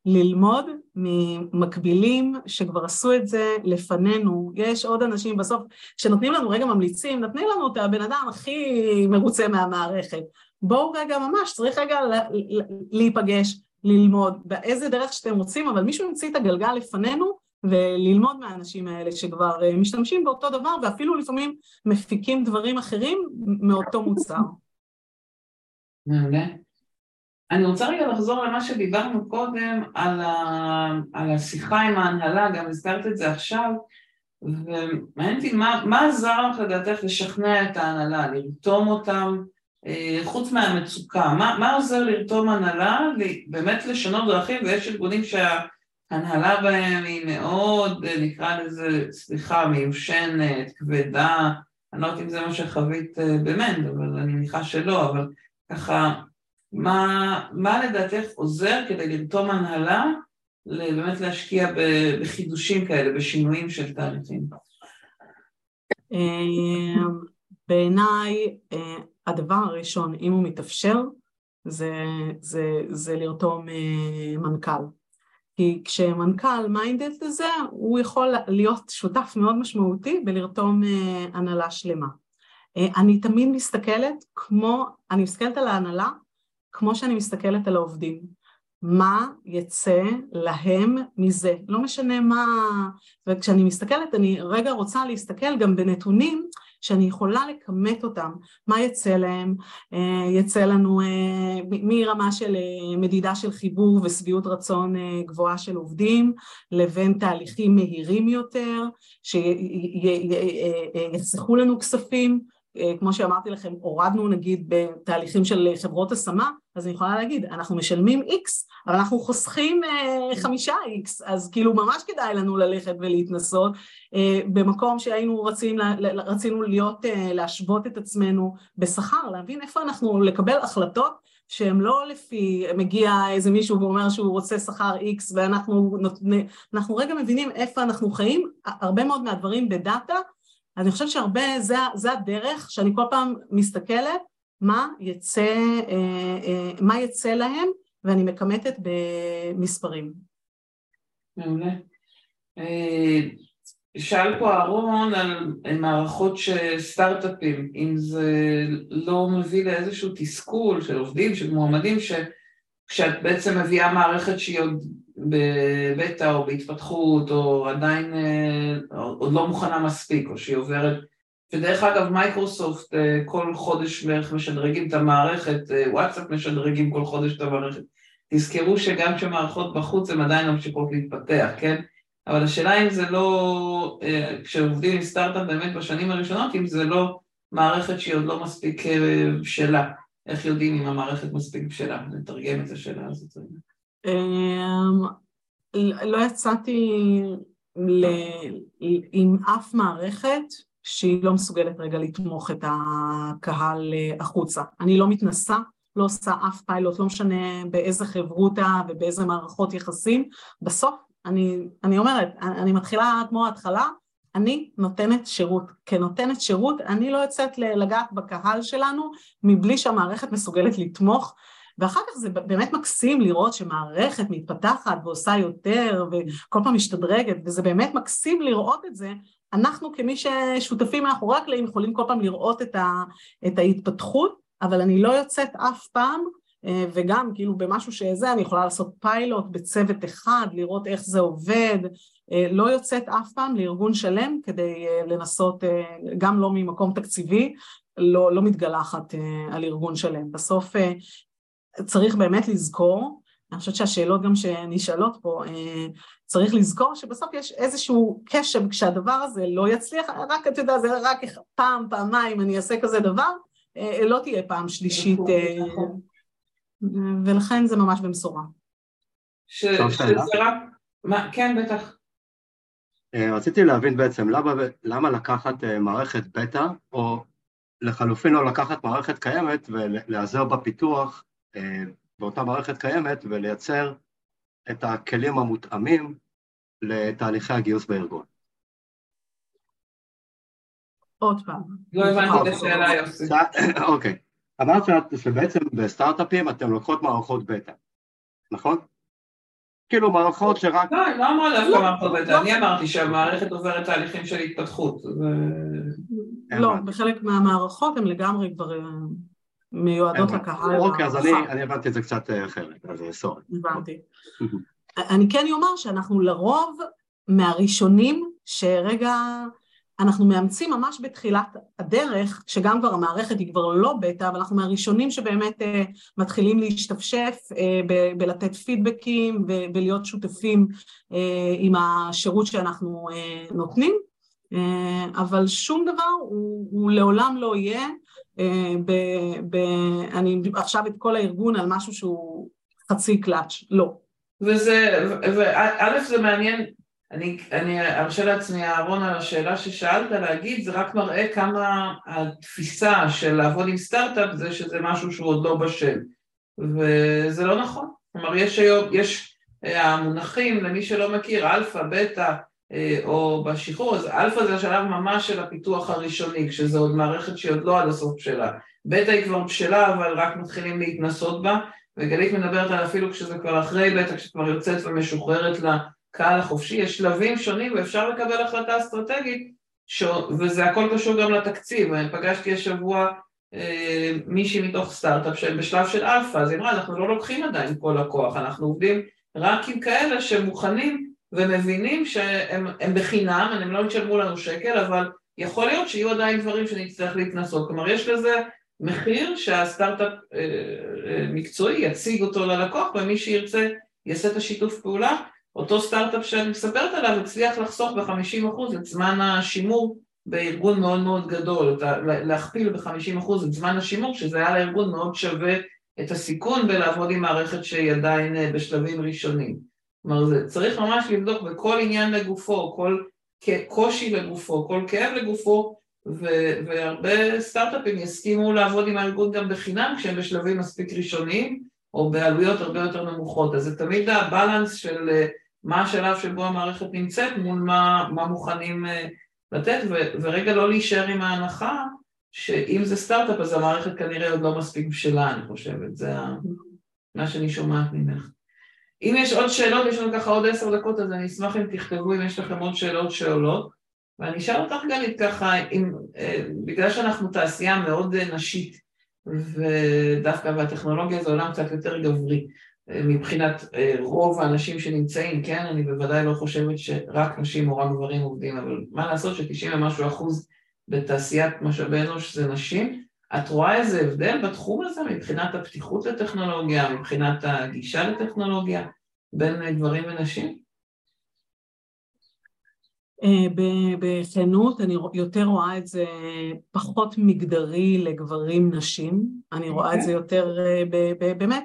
ללמוד ממקבילים שכבר עשו את זה לפנינו. יש עוד אנשים בסוף, כשנותנים לנו רגע ממליצים, נותנים לנו את הבן אדם הכי מרוצה מהמערכת. בואו רגע ממש, צריך רגע להיפגש, ללמוד, באיזה דרך שאתם רוצים, אבל מישהו המציא את הגלגל לפנינו, וללמוד מהאנשים האלה שכבר אה, משתמשים באותו דבר ואפילו לפעמים מפיקים דברים אחרים מאותו מוצר. מעולה. אני רוצה רגע לחזור למה שדיברנו קודם על, ה... על השיחה עם ההנהלה, גם הזכרת את זה עכשיו, ומעניין אותי מה, מה עזר לך לדעתך לשכנע את ההנהלה, לרתום אותם, אה, חוץ מהמצוקה, מה, מה עוזר לרתום הנהלה, באמת לשנות דרכים, ויש ארגונים שה... הנהלה בהם היא מאוד, נקרא לזה, סליחה, מיושנת, כבדה, אני לא יודעת אם זה מה שחווית אה, במנד, אבל אני מניחה שלא, אבל ככה, מה, מה לדעתך עוזר כדי לרתום הנהלה באמת להשקיע בחידושים כאלה, בשינויים של תהליכים? אה, בעיניי, אה, הדבר הראשון, אם הוא מתאפשר, זה, זה, זה לרתום מנכ"ל. כי כשמנכ"ל מיינדד לזה, הוא יכול להיות שותף מאוד משמעותי בלרתום אה, הנהלה שלמה. אה, אני תמיד מסתכלת כמו, אני מסתכלת על ההנהלה כמו שאני מסתכלת על העובדים. מה יצא להם מזה? לא משנה מה... וכשאני מסתכלת, אני רגע רוצה להסתכל גם בנתונים שאני יכולה לכמת אותם, מה יצא להם, אה, יצא לנו אה, מרמה של אה, מדידה של חיבור ושביעות רצון גבוהה של עובדים, לבין תהליכים מהירים יותר, שיחסכו לנו כספים, כמו שאמרתי לכם, הורדנו נגיד בתהליכים של חברות השמה, אז אני יכולה להגיד, אנחנו משלמים X, אבל אנחנו חוסכים אה, חמישה X, אז כאילו ממש כדאי לנו ללכת ולהתנסות אה, במקום שהיינו רצים, רצינו להיות, להשוות את עצמנו בשכר, להבין איפה אנחנו, לקבל החלטות שהן לא לפי, מגיע איזה מישהו ואומר שהוא רוצה שכר X ואנחנו אנחנו רגע מבינים איפה אנחנו חיים, הרבה מאוד מהדברים בדאטה אז אני חושבת שהרבה, זה, זה הדרך שאני כל פעם מסתכלת מה יצא, אה, אה, מה יצא להם ואני מכמתת במספרים. מעולה. אה, שאל פה אהרון על מערכות של סטארט-אפים, אם זה לא מביא לאיזשהו תסכול של עובדים, של מועמדים, שכשאת בעצם מביאה מערכת שהיא עוד בבטא או בהתפתחות, או עדיין אה, עוד לא מוכנה מספיק, או שהיא עוברת... ודרך אגב, מייקרוסופט אה, כל חודש בערך משדרגים את המערכת, אה, וואטסאפ משדרגים כל חודש את המערכת. תזכרו שגם כשמערכות בחוץ הן עדיין ממשיכות להתפתח, כן? אבל השאלה אם זה לא, כשעובדים עם סטארט-אפ באמת בשנים הראשונות, אם זה לא מערכת שהיא עוד לא מספיק בשלה. איך יודעים אם המערכת מספיק בשלה? נתרגם את השאלה הזאת. אמ, לא יצאתי עם אף מערכת שהיא לא מסוגלת רגע לתמוך את הקהל אה, החוצה. אני לא מתנסה, לא עושה אף פיילוט, לא משנה באיזה חברותא ובאיזה מערכות יחסים. בסוף, אני, אני אומרת, אני מתחילה כמו ההתחלה, אני נותנת שירות. כנותנת שירות, אני לא יוצאת לגעת בקהל שלנו מבלי שהמערכת מסוגלת לתמוך ואחר כך זה באמת מקסים לראות שמערכת מתפתחת ועושה יותר וכל פעם משתדרגת, וזה באמת מקסים לראות את זה. אנחנו כמי ששותפים מאחורי הקלעים יכולים כל פעם לראות את, ה, את ההתפתחות, אבל אני לא יוצאת אף פעם, אה, וגם כאילו במשהו שזה, אני יכולה לעשות פיילוט בצוות אחד, לראות איך זה עובד, אה, לא יוצאת אף פעם לארגון שלם כדי אה, לנסות, גם לא ממקום תקציבי, לא, לא מתגלחת על ארגון שלם. בסוף צריך באמת לזכור, אני חושבת שהשאלות גם שנשאלות פה, אה, צריך לזכור שבסוף יש איזשהו קשב כשהדבר הזה לא יצליח, רק אתה יודע, זה רק פעם, פעמיים אני אעשה כזה דבר, אה, לא תהיה פעם שלישית, אה. ולכן זה ממש במשורה. כן, בטח. רציתי להבין בעצם למה, למה לקחת מערכת בטא, או לחלופין לא לקחת מערכת קיימת ולהיעזר בפיתוח באותה מערכת קיימת ולייצר את הכלים המותאמים לתהליכי הגיוס בארגון. עוד פעם. לא הבנתי את השאלה יוסי. [coughs] אוקיי. אמרת שבעצם בסטארט-אפים אתם לוקחות מערכות בטא, נכון? כאילו מערכות שרק... לא, לא אמרה דווקא מערכות בטא, אני אמרתי שהמערכת עוברת תהליכים של התפתחות. לא, בחלק מהמערכות הם לגמרי כבר אה, מיועדות לקהל. אוקיי, אז אני הבנתי את זה קצת אה, אחרת, אז סורי. הבנתי. אני כן אומר שאנחנו לרוב מהראשונים שרגע אנחנו מאמצים ממש בתחילת הדרך, שגם כבר המערכת היא כבר לא בטא, אבל אנחנו מהראשונים שבאמת uh, מתחילים להשתפשף uh, בלתת פידבקים ולהיות שותפים uh, עם השירות שאנחנו uh, נותנים, uh, אבל שום דבר הוא, הוא לעולם לא יהיה אה, ב, ב, אני עכשיו את כל הארגון על משהו שהוא חצי קלאץ', לא. וזה, וא' זה מעניין, אני, אני ארשה לעצמי, אהרון, על השאלה ששאלת להגיד, זה רק מראה כמה התפיסה של לעבוד עם סטארט-אפ זה שזה משהו שהוא עוד לא בשל, וזה לא נכון. כלומר, יש היום, יש אה, המונחים, למי שלא מכיר, אלפא, בטא, אה, או בשחרור, אז אלפא זה השלב ממש של הפיתוח הראשוני, כשזו עוד מערכת שהיא עוד לא עד הסוף בשלה. בטא היא כבר בשלה, אבל רק מתחילים להתנסות בה, וגלית מדברת על אפילו כשזה כבר אחרי בטא, כשכבר יוצאת ומשוחררת לקהל החופשי, יש שלבים שונים ואפשר לקבל החלטה אסטרטגית, ש... וזה הכל קשור גם לתקציב. פגשתי השבוע אה, מישהי מתוך סטארט-אפ בשלב של אלפא, אז היא אמרה, אנחנו לא לוקחים עדיין כל לקוח, אנחנו עובדים רק עם כאלה שמוכנים ומבינים שהם בחינם, הם לא ישלמו לנו שקל, אבל יכול להיות שיהיו עדיין דברים שנצטרך להתנסות. כלומר, יש לזה מחיר שהסטארט-אפ אה, אה, מקצועי יציג אותו ללקוח, ומי שירצה יעשה את השיתוף פעולה. אותו סטארט-אפ שאני מספרת עליו הצליח לחסוך ב-50% את זמן השימור בארגון מאוד מאוד גדול, להכפיל ב-50% את זמן השימור, שזה היה לארגון מאוד שווה את הסיכון ולעבוד עם מערכת שהיא עדיין אה, בשלבים ראשונים. כלומר, זה צריך ממש לבדוק בכל עניין לגופו, כל קושי לגופו, כל כאב לגופו, ו- והרבה סטארט-אפים יסכימו לעבוד עם הארגון גם בחינם כשהם בשלבים מספיק ראשוניים, או בעלויות הרבה יותר נמוכות. אז זה תמיד הבלנס של אה, מה השלב שבו המערכת נמצאת מול מה, מה מוכנים אה, לתת, ו- ורגע לא להישאר עם ההנחה שאם זה סטארט-אפ אז המערכת כנראה עוד לא מספיק בשלה, אני חושבת, זה מה שאני שומעת ממך. אם יש עוד שאלות, יש לנו ככה עוד עשר דקות, אז אני אשמח אם תכתבו אם יש לכם עוד שאלות שעולות. ואני אשאל אותך גלית ככה, אם, אה, בגלל שאנחנו תעשייה מאוד אה, נשית, ודווקא והטכנולוגיה זה עולם קצת יותר גברי, אה, מבחינת רוב האנשים שנמצאים, כן, אני בוודאי לא חושבת שרק נשים או רק גברים עובדים, אבל מה לעשות ש-90 ומשהו אחוז בתעשיית משאבי אנוש זה נשים, את רואה איזה הבדל בתחום הזה מבחינת הפתיחות לטכנולוגיה, מבחינת הגישה לטכנולוגיה, בין גברים ונשים? אה, בכנות, אני יותר רואה את זה פחות מגדרי לגברים נשים, אני רואה את זה יותר אה, באמת,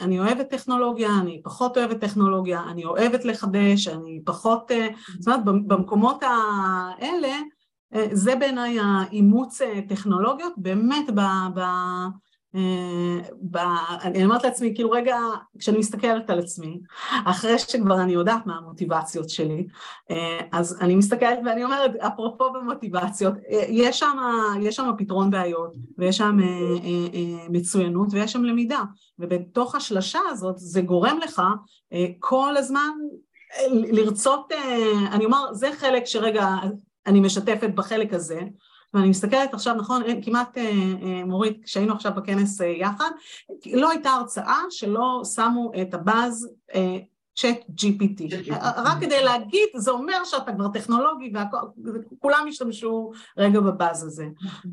אני אוהבת טכנולוגיה, אני פחות אוהבת טכנולוגיה, אני אוהבת לחדש, אני פחות, אה, זאת אומרת במקומות האלה זה בעיניי האימוץ טכנולוגיות באמת ב... ב ב... אני אומרת לעצמי, כאילו רגע, כשאני מסתכלת על עצמי, אחרי שכבר אני יודעת מה המוטיבציות שלי, אז אני מסתכלת ואני אומרת, אפרופו במוטיבציות, יש שם, יש שם פתרון בעיות, ויש שם מצוינות, ויש שם למידה, ובתוך השלשה הזאת זה גורם לך כל הזמן לרצות, אני אומר, זה חלק שרגע אני משתפת בחלק הזה, ואני מסתכלת עכשיו, נכון, כמעט אה, אה, מורית, כשהיינו עכשיו בכנס אה, יחד, לא הייתה הרצאה שלא שמו את הבאז צ'אט GPT. רק כדי להגיד, זה אומר שאתה כבר טכנולוגי וכולם השתמשו רגע בבאז הזה.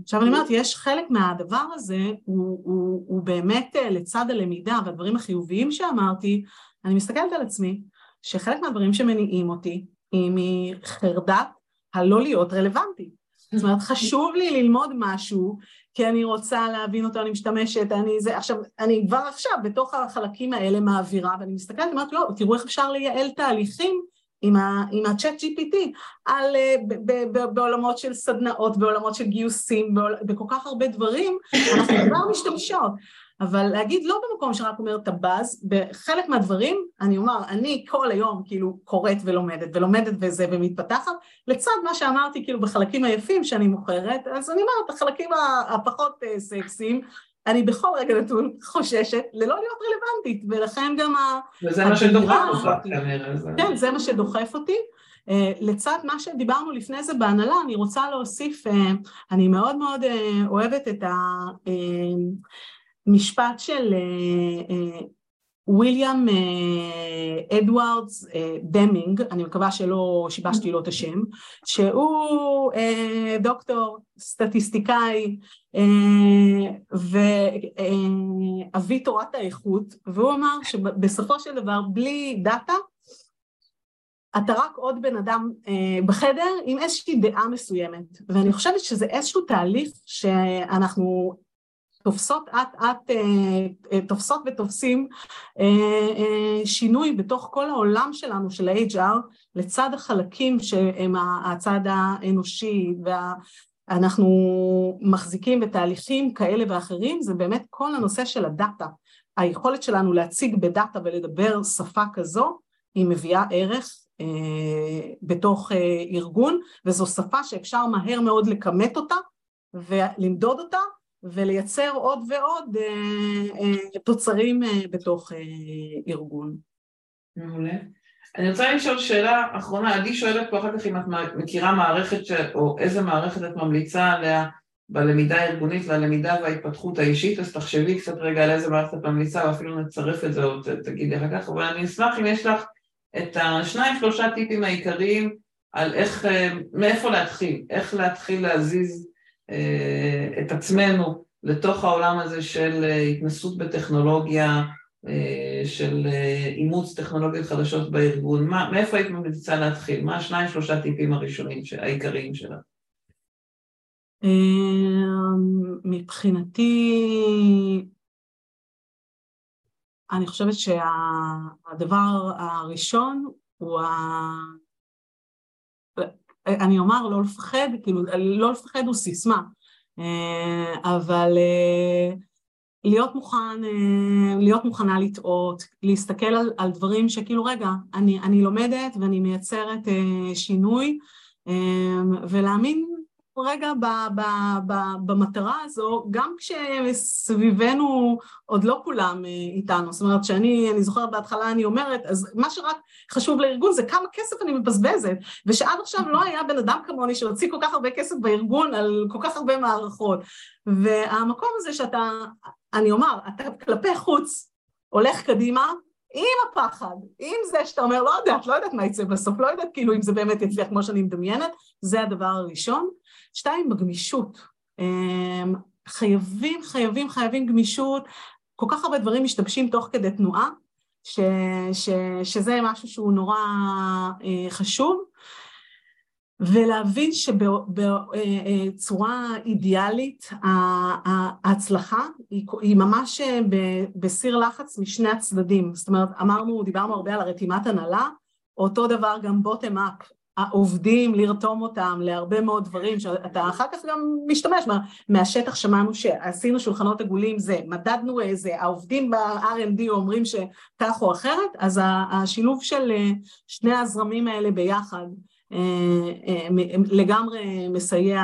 עכשיו אני אומרת, יש חלק מהדבר הזה, הוא, הוא, הוא באמת לצד הלמידה והדברים החיוביים שאמרתי, אני מסתכלת על עצמי, שחלק מהדברים שמניעים אותי, היא מחרדת הלא להיות רלוונטי. זאת אומרת, [laughs] חשוב לי ללמוד משהו, כי אני רוצה להבין אותו, אני משתמשת, אני זה, עכשיו, אני כבר עכשיו בתוך החלקים האלה מעבירה, ואני מסתכלת, אומרת, לא, תראו איך אפשר לייעל תהליכים עם, ה, עם ה-chat GPT, על, ב, ב, ב, בעולמות של סדנאות, בעולמות של גיוסים, בעול, בכל כך הרבה דברים, אנחנו כבר משתמשות. אבל להגיד לא במקום שרק אומר את הבאז, בחלק מהדברים אני אומר, אני כל היום כאילו קוראת ולומדת ולומדת וזה ומתפתחת, לצד מה שאמרתי כאילו בחלקים היפים שאני מוכרת, אז אני אומרת, החלקים הפחות אה, סקסיים, אני בכל רגע נתון חוששת ללא להיות רלוונטית, ולכן גם ה... וזה מה שדוחף אותך כנראה. כן, זה מה שדוחף אותי. Uh, לצד מה שדיברנו לפני זה בהנהלה, אני רוצה להוסיף, uh, אני מאוד מאוד אוהבת את ה... Uh, משפט של וויליאם אה, אה, אדוארדס אה, דמינג, אני מקווה שלא שיבשתי לו את השם, שהוא דוקטור, סטטיסטיקאי ואבי תורת האיכות, והוא אמר שבסופו של דבר בלי דאטה אתה רק עוד בן אדם בחדר עם איזושהי דעה מסוימת, ואני חושבת שזה איזשהו תהליך שאנחנו תופסות אט אט, אה, אה, תופסות ותופסים אה, שינוי בתוך כל העולם שלנו של ה-HR לצד החלקים שהם הצד האנושי ואנחנו מחזיקים בתהליכים כאלה ואחרים זה באמת כל הנושא של הדאטה. היכולת שלנו להציג בדאטה ולדבר שפה כזו היא מביאה ערך בתוך ארגון וזו שפה שאפשר מהר מאוד לכמת אותה ולמדוד אותה ולייצר עוד ועוד אה, אה, תוצרים אה, בתוך ארגון. מעולה. אני רוצה לשאול שאלה אחרונה, עדי שואלת פה אחר כך אם את מכירה מערכת ש... או איזה מערכת את ממליצה עליה בלמידה הארגונית והלמידה וההתפתחות האישית, אז תחשבי קצת רגע על איזה מערכת את ממליצה ואפילו נצרף את זה או תגידי אחר כך, אבל אני אשמח אם יש לך את השניים שלושה טיפים העיקריים על איך, מאיפה להתחיל, איך להתחיל להזיז את עצמנו לתוך העולם הזה של אה, התנסות בטכנולוגיה, אה, של אימוץ טכנולוגיות חדשות בארגון, מה, מאיפה היית ממליצה להתחיל? מה השניים שלושה טיפים הראשונים, העיקריים שלך? מבחינתי, אני חושבת שהדבר הראשון הוא. אני אומר לא לפחד, כאילו לא לפחד הוא סיסמה, אבל להיות מוכן, להיות מוכנה לטעות, להסתכל על, על דברים שכאילו רגע, אני, אני לומדת ואני מייצרת שינוי ולהאמין רגע ב, ב, ב, במטרה הזו, גם כשסביבנו עוד לא כולם אה, איתנו, זאת אומרת שאני, אני זוכרת בהתחלה אני אומרת, אז מה שרק חשוב לארגון זה כמה כסף אני מבזבזת, ושעד עכשיו לא היה בן אדם כמוני שהוציא כל כך הרבה כסף בארגון על כל כך הרבה מערכות, והמקום הזה שאתה, אני אומר, אתה כלפי חוץ הולך קדימה, עם הפחד, עם זה שאתה אומר, לא יודעת, לא יודעת מה יצא בסוף, לא יודעת כאילו אם זה באמת יצליח כמו שאני מדמיינת, זה הדבר הראשון. שתיים, בגמישות. אמ, חייבים, חייבים, חייבים גמישות. כל כך הרבה דברים משתבשים תוך כדי תנועה, ש, ש, שזה משהו שהוא נורא אה, חשוב. ולהבין שבצורה אידיאלית ההצלחה היא ממש בסיר לחץ משני הצדדים. זאת אומרת, אמרנו, דיברנו הרבה על הרתימת הנהלה, אותו דבר גם בוטם אפ, העובדים, לרתום אותם להרבה מאוד דברים שאתה אחר כך גם משתמש, מה, מהשטח שמענו שעשינו שולחנות עגולים זה, מדדנו איזה, העובדים ב-R&D אומרים שכך או אחרת, אז השילוב של שני הזרמים האלה ביחד אה, אה, לגמרי מסייע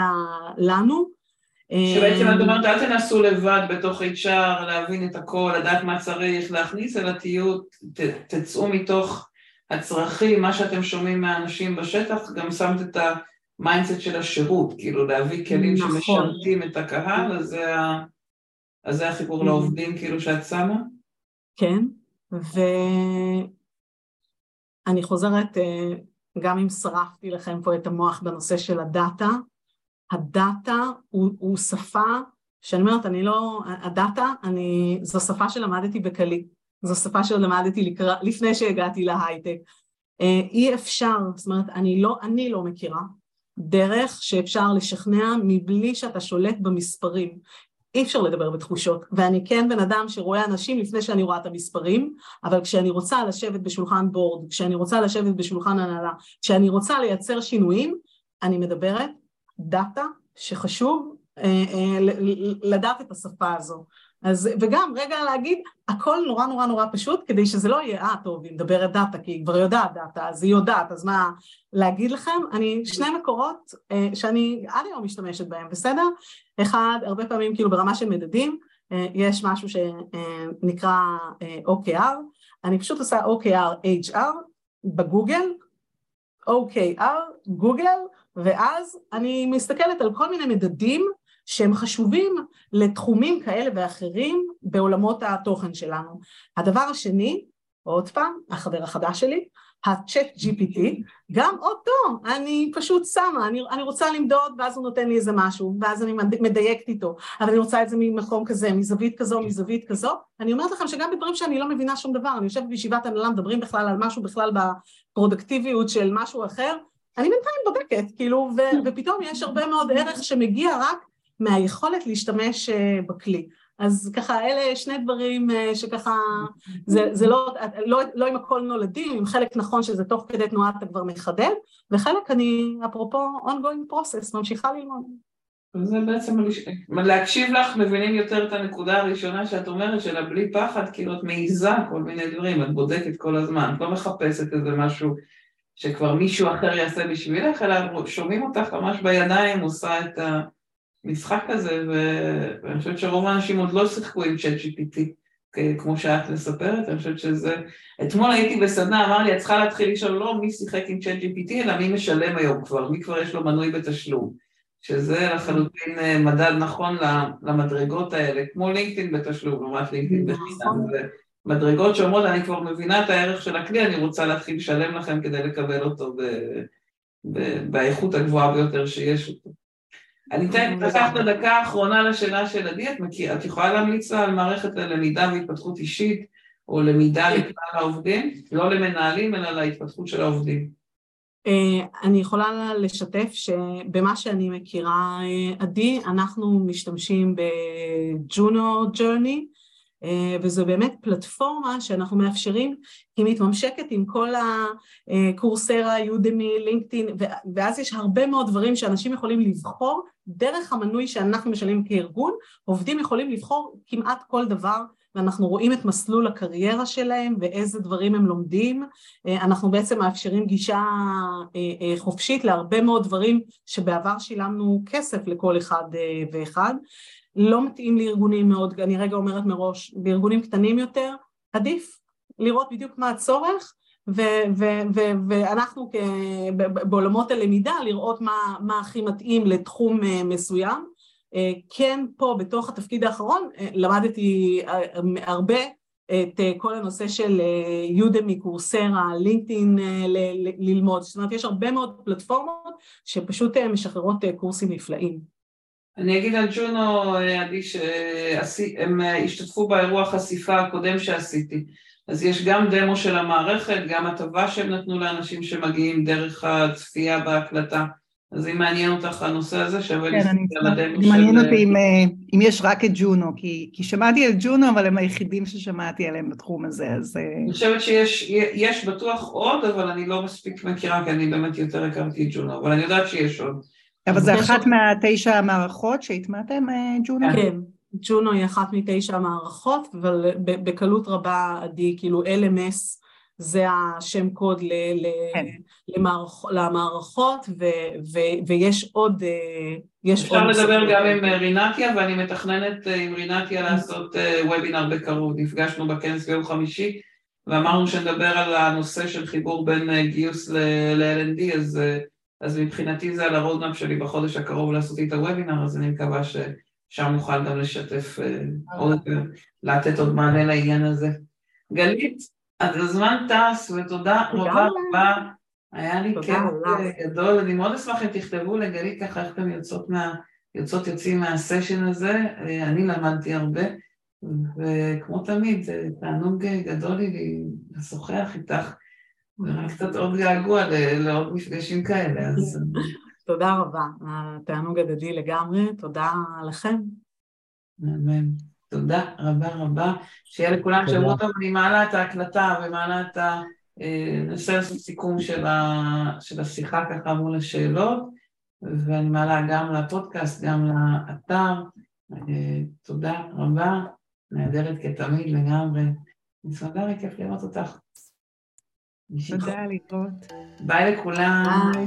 לנו. שבעצם את אומרת, אל תנסו לבד בתוך HR להבין את הכל, לדעת מה צריך להכניס, אלא תהיו, תצאו מתוך הצרכים, מה שאתם שומעים מהאנשים בשטח, גם שמת את ה mindset של השירות, כאילו להביא כלים נכון. שמשרתים את הקהל, אז זה, ה... אז זה החיבור mm-hmm. לעובדים כאילו שאת שמה? כן, ואני חוזרת אה, גם אם שרפתי לכם פה את המוח בנושא של הדאטה, הדאטה הוא, הוא שפה שאני אומרת, אני לא, הדאטה, אני, זו שפה שלמדתי בקלי, זו שפה שלמדתי לקרא, לפני שהגעתי להייטק. אה, אי אפשר, זאת אומרת, אני לא, אני לא מכירה דרך שאפשר לשכנע מבלי שאתה שולט במספרים. אי אפשר לדבר בתחושות, ואני כן בן אדם שרואה אנשים לפני שאני רואה את המספרים, אבל כשאני רוצה לשבת בשולחן בורד, כשאני רוצה לשבת בשולחן הנהלה, כשאני רוצה לייצר שינויים, אני מדברת דאטה שחשוב אה, אה, לדעת את השפה הזו. אז, וגם רגע להגיד, הכל נורא נורא נורא פשוט כדי שזה לא יהיה, אה טוב, היא מדברת דאטה כי היא כבר יודעת דאטה, אז היא יודעת, אז מה להגיד לכם? אני, שני מקורות אה, שאני עד היום משתמשת בהם, בסדר? אחד, הרבה פעמים כאילו ברמה של מדדים, אה, יש משהו שנקרא אה, OKR, אני פשוט עושה OKR HR בגוגל, OKR, גוגל, ואז אני מסתכלת על כל מיני מדדים שהם חשובים לתחומים כאלה ואחרים בעולמות התוכן שלנו. הדבר השני, עוד פעם, החבר החדש שלי, הצ'אט GPT, גם אותו אני פשוט שמה, אני, אני רוצה למדוד ואז הוא נותן לי איזה משהו, ואז אני מדייקת איתו, אבל אני רוצה את זה ממקום כזה, מזווית כזו, מזווית כזו. אני אומרת לכם שגם בדברים שאני לא מבינה שום דבר, אני יושבת בישיבת הנהלה, מדברים בכלל על משהו בכלל בפרודקטיביות של משהו אחר, אני בינתיים בודקת, כאילו, ו, ופתאום יש הרבה מאוד ערך שמגיע רק מהיכולת להשתמש אה, בכלי. אז ככה, אלה שני דברים אה, שככה, זה, זה לא, לא, לא עם הכל נולדים, עם חלק נכון שזה תוך כדי תנועה אתה כבר מחדד, וחלק אני, אפרופו ongoing process, ממשיכה ללמוד. זה בעצם, להקשיב לך מבינים יותר את הנקודה הראשונה שאת אומרת, של הבלי פחד, כאילו את מעיזה כל מיני דברים, את בודקת כל הזמן, את לא מחפשת איזה משהו שכבר מישהו אחר יעשה בשבילך, אלא שומעים אותך ממש בידיים, עושה את ה... משחק כזה, ואני חושבת שרוב האנשים עוד לא שיחקו עם צ'אט GPT, כמו שאת מספרת, אני חושבת שזה... אתמול הייתי בסדנה, אמר לי, את צריכה להתחיל לשאול לא מי שיחק עם צ'אט GPT, אלא מי משלם היום כבר, מי כבר יש לו מנוי בתשלום. שזה לחלוטין אה, מדד נכון למדרגות האלה, כמו לינקדאין בתשלום, לעומת לינקדאין בחינם. נכון. מדרגות שאומרות, אני כבר מבינה את הערך של הכלי, אני רוצה להתחיל לשלם לכם כדי לקבל אותו באיכות הגבוהה ביותר שיש אותו. אני אתן לקח את הדקה האחרונה לשאלה של עדי, את, יכולה להמליץ על מערכת ללמידה והתפתחות אישית, או למידה לכלל העובדים, לא למנהלים, אלא להתפתחות של העובדים. אני יכולה לשתף שבמה שאני מכירה, עדי, אנחנו משתמשים בג'ונו ג'רני, וזו באמת פלטפורמה שאנחנו מאפשרים, היא מתממשקת עם כל הקורסרה, יודמי, לינקדאין, ואז יש הרבה מאוד דברים שאנשים יכולים לבחור דרך המנוי שאנחנו משלמים כארגון, עובדים יכולים לבחור כמעט כל דבר ואנחנו רואים את מסלול הקריירה שלהם ואיזה דברים הם לומדים, אנחנו בעצם מאפשרים גישה חופשית להרבה מאוד דברים שבעבר שילמנו כסף לכל אחד ואחד, לא מתאים לארגונים מאוד, אני רגע אומרת מראש, בארגונים קטנים יותר עדיף לראות בדיוק מה הצורך ואנחנו בעולמות הלמידה לראות מה, מה הכי מתאים לתחום מסוים כן פה בתוך התפקיד האחרון למדתי הרבה את כל הנושא של יודמי, קורסרה, לינקדאין ללמוד, זאת אומרת יש הרבה מאוד פלטפורמות שפשוט משחררות קורסים נפלאים. אני אגיד על ג'ונו, עדי, שהם השתתפו באירוע חשיפה הקודם שעשיתי, אז יש גם דמו של המערכת, גם הטבה שהם נתנו לאנשים שמגיעים דרך הצפייה בהקלטה. אז אם מעניין אותך הנושא הזה, שווה כן, להסתכל על הדמו של... מעניין אותי אם, אם יש רק את ג'ונו, כי, כי שמעתי על ג'ונו, אבל הם היחידים ששמעתי עליהם בתחום הזה, אז... אני חושבת שיש בטוח עוד, אבל אני לא מספיק מכירה, כי אני באמת יותר הכרתי את ג'ונו, אבל אני יודעת שיש עוד. אבל זה אחת מהתשע המערכות שהטמעתם, ג'ונו? כן, ג'ונו היא אחת מתשע המערכות, אבל בקלות רבה, עדי, כאילו LMS זה השם קוד כן. למערכות, ויש עוד... אפשר לדבר גם עם רינתיה, ואני מתכננת עם רינתיה לעשות וובינר בקרוב. נפגשנו בכנס ביום חמישי, ואמרנו שנדבר על הנושא של חיבור בין גיוס ל-L&D, אז, אז מבחינתי זה על ה roadmap שלי בחודש הקרוב לעשות איתה וובינר, אז אני מקווה ששם נוכל גם לשתף עוד, לתת עוד מענה לעניין הזה. גלית, אז הזמן טס, ותודה רבה רבה. היה לי כיף גדול, אני מאוד אשמח אם תכתבו לגלית ככה איך אתם יוצאות מה... יוצאות יוצאים מהסשן הזה, אני למדתי הרבה, וכמו תמיד, זה תענוג גדול לי לשוחח איתך, ורק קצת עוד געגוע לעוד מפגשים כאלה, אז... [laughs] תודה רבה, התענוג הדדי לגמרי, תודה לכם. אמן. תודה רבה רבה, שיהיה לכולם שבוע טוב, אני מעלה את ההקלטה ומעלה את ה... ננסה לעשות סיכום של, ה... של השיחה ככה מול השאלות, ואני מעלה גם לפודקאסט, גם לאתר. תודה רבה, נהדרת כתמיד לגמרי. נסמדה כיף לראות אותך. תודה, להתראות. ביי לכולם. ביי.